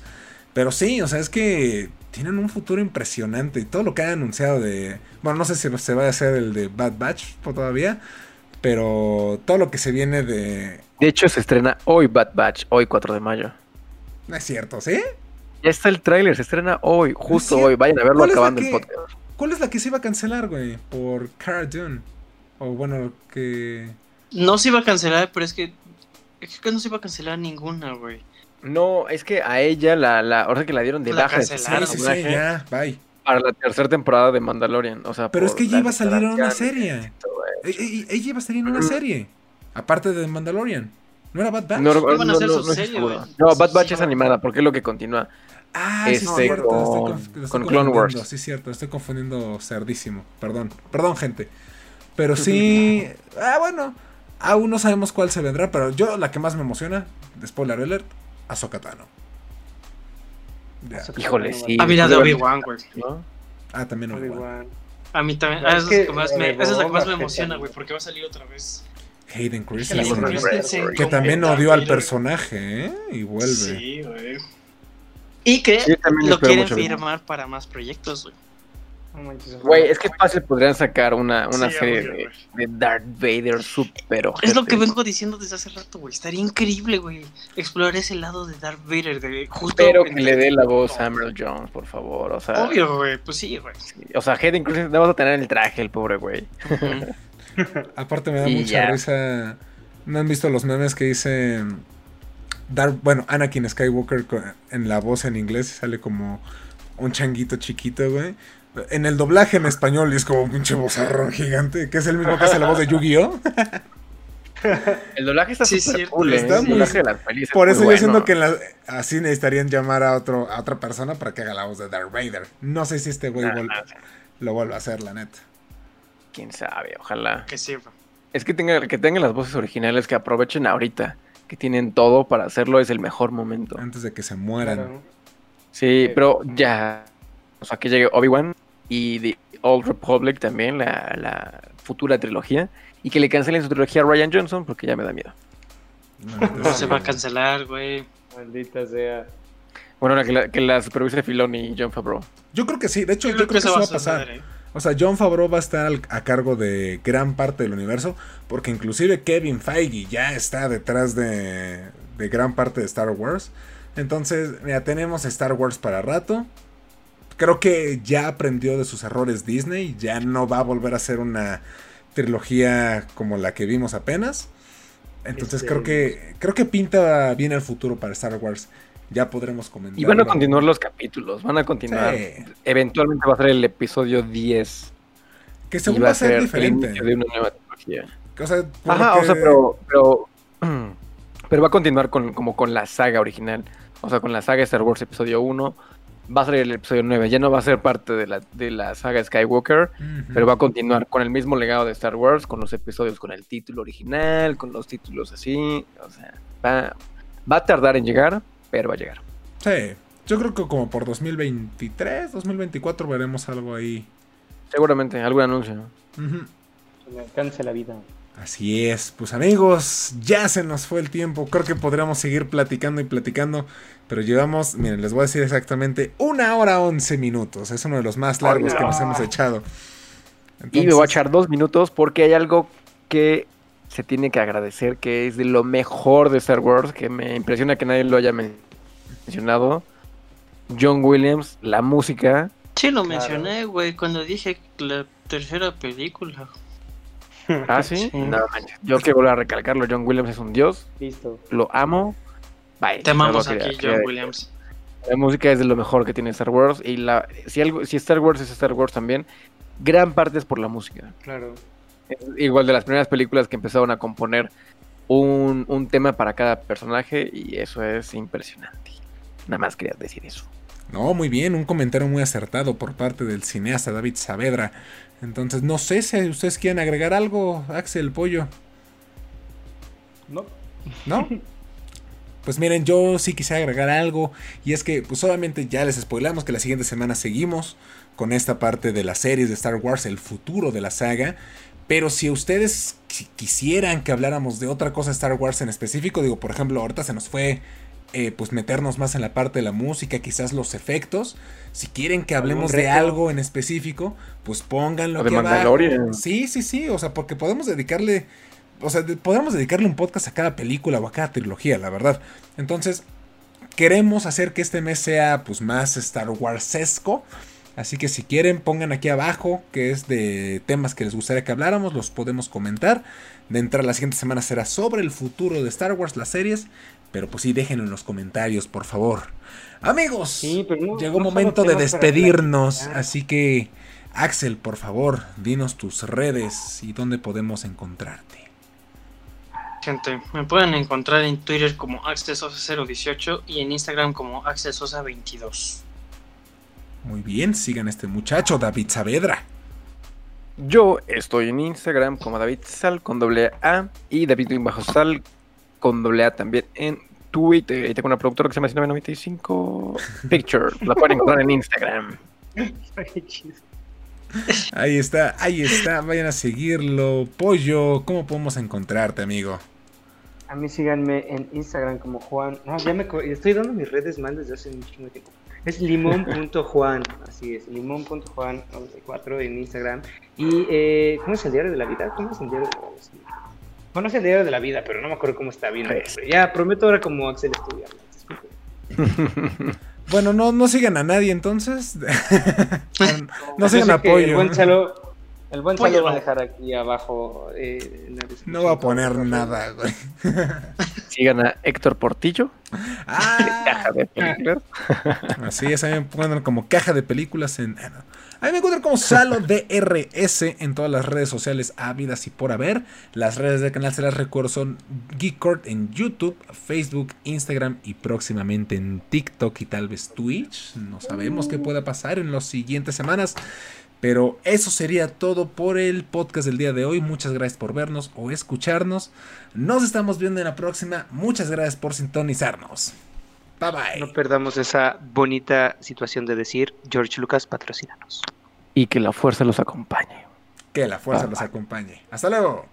Pero sí, o sea, es que tienen un futuro impresionante y todo lo que han anunciado de, bueno, no sé si se va a hacer el de Bad Batch todavía, pero todo lo que se viene de, De hecho se estrena hoy Bad Batch, hoy 4 de mayo. no es cierto, ¿sí? Ya está el tráiler, se estrena hoy, justo hoy. Vayan a verlo ¿Cuál es la acabando el podcast. ¿Cuál es la que se iba a cancelar, güey? Por Cara Dune. O bueno, que. No se iba a cancelar, pero es que. Es que no se iba a cancelar ninguna, güey. No, es que a ella la, la, ahora que la dieron de La baja de Sí, cancelaron. sí, sí, personaje ya, bye. para la tercera temporada de Mandalorian. O sea, Pero es que ella la iba a salir en una serie. E- e- Ella iba a salir en una serie. Aparte de Mandalorian. ¿No era Bad Batch? No, no, Iban a no, hacer no, su no estoy serie, seguro. güey. No, Bad Sí, Batch sí, es animada, porque es lo que continúa. Ah, sí, es este, cierto. Estoy, con- conf- estoy con Clone Wars. confundiendo, Sí, cierto. Estoy confundiendo cerdísimo. Perdón. Perdón, gente. Pero sí. ah, bueno. Aún no sabemos cuál se vendrá. Pero yo, la que más me emociona, de spoiler alert, Ahsoka Tano. Híjole, sí. A mí la de Obi-Wan, güey. ¿no? Ah, también Obi-Wan. Obi-Wan. A mí también. Ah, es esa, es la que que más me, esa es la que más me emociona, güey, porque va a salir otra vez. Hayden Hayden Christensen. Christensen Que también odió al personaje, ¿eh? Y vuelve. Sí, güey. Y que Sí, lo quieren firmar para más proyectos, güey. Güey, es que fácil podrían sacar una, una Sí, serie de, Darth Vader super Es lo que vengo diciendo desde hace rato, güey. Estaría increíble, güey. Explorar ese lado de Darth Vader, de justo. Espero que le dé la voz a Samuel Jones, por favor. O sea, Obvio, güey. Pues sí, güey. o sea, Hayden Christensen, no vas a tener el traje, el pobre güey. Aparte me da Y mucha ya. risa. ¿No han visto los memes que dice Dar bueno, Anakin Skywalker en la voz en inglés sale como un changuito chiquito, güey. En el doblaje en español y es como un pinche vozarrón gigante, que es el mismo que hace la voz de Yu-Gi-Oh! El doblaje está Sí, cierto, cool, ¿eh? está muy- doblaje de las pelis es Por eso yo bueno. siento que en la- así necesitarían llamar a otro a otra persona para que haga la voz de Darth Vader. No sé si este güey vol- lo vuelva a hacer, la neta. Quién sabe, ojalá. Que güey. Es que tengan, que tengan las voces originales, que aprovechen ahorita, que tienen todo para hacerlo, es el mejor momento. Antes de que se mueran. Claro. Sí, pero ya. O sea, que llegue Obi-Wan y The Old Republic también, la, la futura trilogía. Y que le cancelen su trilogía a Ryan Johnson porque ya me da miedo. No se va a cancelar, güey. Maldita sea. Bueno, que la, que la supervise Filoni y John Favreau. Yo creo que sí, de hecho, Yo yo, creo que eso va a pasar. suceder, ¿eh? O sea, John Favreau va a estar al- a cargo de gran parte del universo, porque inclusive Kevin Feige ya está detrás de, de gran parte de Star Wars. Entonces, mira, tenemos Star Wars para rato. Creo que ya aprendió de sus errores Disney, ya no va a volver a hacer una trilogía como la que vimos apenas. Entonces creo que creo que pinta bien el futuro para Star Wars. Ya podremos comentar. Y van a continuar los capítulos, van a continuar. Sí. Eventualmente va a ser el episodio 10. Que según va a ser ser el diferente. inicio de una nueva trilogía. O sea, por Ajá, o sea, pero, pero, pero va a continuar con, como con la saga original. O sea, con la saga Star Wars episodio 1. Va a ser el episodio 9. Ya no va a ser parte de la, de la saga Skywalker. Pero va a continuar con el mismo legado de Star Wars. Con los episodios con el título original. Con los títulos así. O sea, va, va a tardar en llegar. Pero va a llegar. Sí, yo creo que como por 2023, 2024 veremos algo ahí. Seguramente, algún anuncio. Que me alcance la vida. Así es, pues amigos, ya se nos fue el tiempo. Creo que podríamos seguir platicando y platicando, pero llevamos, miren, les voy a decir exactamente una hora once minutos. Es uno de los más largos que nos hemos echado. Y me voy a echar dos minutos porque hay algo que se tiene que agradecer, que es de lo mejor de Star Wars, que me impresiona que nadie lo haya men- mencionado. John Williams, la música. Sí, lo Claro. mencioné, güey, cuando dije la tercera película. Ah, sí. Sí. No manches. Yo quiero volver a recalcarlo. John Williams es un dios. Listo. Lo amo. Bye. Te amamos aquí, que- John Williams. La música es de lo mejor que tiene Star Wars. Y la, si, algo, si Star Wars es Star Wars también, gran parte es por la música. Claro. Es igual de las primeras películas que empezaron a componer un, un tema para cada personaje y eso es impresionante. Nada más quería decir eso. no, muy bien, un comentario muy acertado por parte del cineasta David Saavedra. Entonces, no sé si ustedes quieren agregar algo, Axel Pollo, No. ¿no? Pues miren, yo sí quise agregar algo y es que pues obviamente ya les spoilamos que la siguiente semana seguimos con esta parte de las series de Star Wars, el futuro de la saga. Pero si ustedes qui- quisieran que habláramos de otra cosa Star Wars en específico, digo, por ejemplo, ahorita se nos fue eh, pues meternos más en la parte de la música, quizás los efectos. Si quieren que hablemos de algo en específico, pues pónganlo de aquí abajo. Mandalorian. Sí, sí, sí, o sea, porque podemos dedicarle, o sea, de- podemos dedicarle un podcast a cada película o a cada trilogía, la verdad. Entonces, queremos hacer que este mes sea pues más Star Warsesco. Así que si quieren, pongan aquí abajo que es de temas que les gustaría que habláramos, los podemos comentar. De entrar la siguiente semana será sobre el futuro de Star Wars, las series. Pero pues sí, déjenlo en los comentarios, por favor. Amigos, Sí, pero no- llegó no momento de despedirnos. Así que, Axel, por favor, dinos tus redes y dónde podemos encontrarte. Gente, me pueden encontrar en Twitter como Axesosa018 y en Instagram como Axesosa22. Muy bien, sigan a este muchacho, David Saavedra. Yo estoy en Instagram como David Sal con doble A y David bajo Sal con doble A también en Twitter. Y tengo una productora que se llama 1995 Picture. La pueden encontrar en Instagram. Ahí está, ahí está, vayan a seguirlo. Pollo, ¿cómo podemos encontrarte, amigo? A mí síganme en Instagram como Juan. No, ya me estoy dando mis redes mal desde hace mucho tiempo. Es limón.juan, así es, limón.juan94 en Instagram. Y, eh, ¿cómo es el diario de la vida? ¿Cómo es el diario de la vida? Bueno, es el diario de la vida, pero no me acuerdo cómo está bien. Pues. Ya, prometo ahora como Axel estudiar. Bueno, no, no sigan a nadie entonces. no Yo sigan sé a que El Pollo. buen Chalo, el buen Pollo Chalo va a no. dejar aquí abajo. eh, en la No va a poner nada, güey. Sigan a Héctor Portillo, Ah, caja de películas. así es, a mí me encuentran como caja de películas en... ah. A mí me encuentran como Salo DRS en todas las redes sociales ávidas y por haber. Las redes del canal se las recuerdo son Geekcord en YouTube, Facebook, Instagram y próximamente en TikTok y tal vez Twitch. No sabemos qué pueda pasar en las siguientes semanas. Pero eso sería todo por el podcast del día de hoy. Muchas gracias por vernos o escucharnos. Nos estamos viendo en la próxima. Muchas gracias por sintonizarnos. Bye bye. No perdamos esa bonita situación de decir, George Lucas, patrocínanos. Y que la fuerza los acompañe. Que la fuerza Bye, los bye. acompañe. Hasta luego.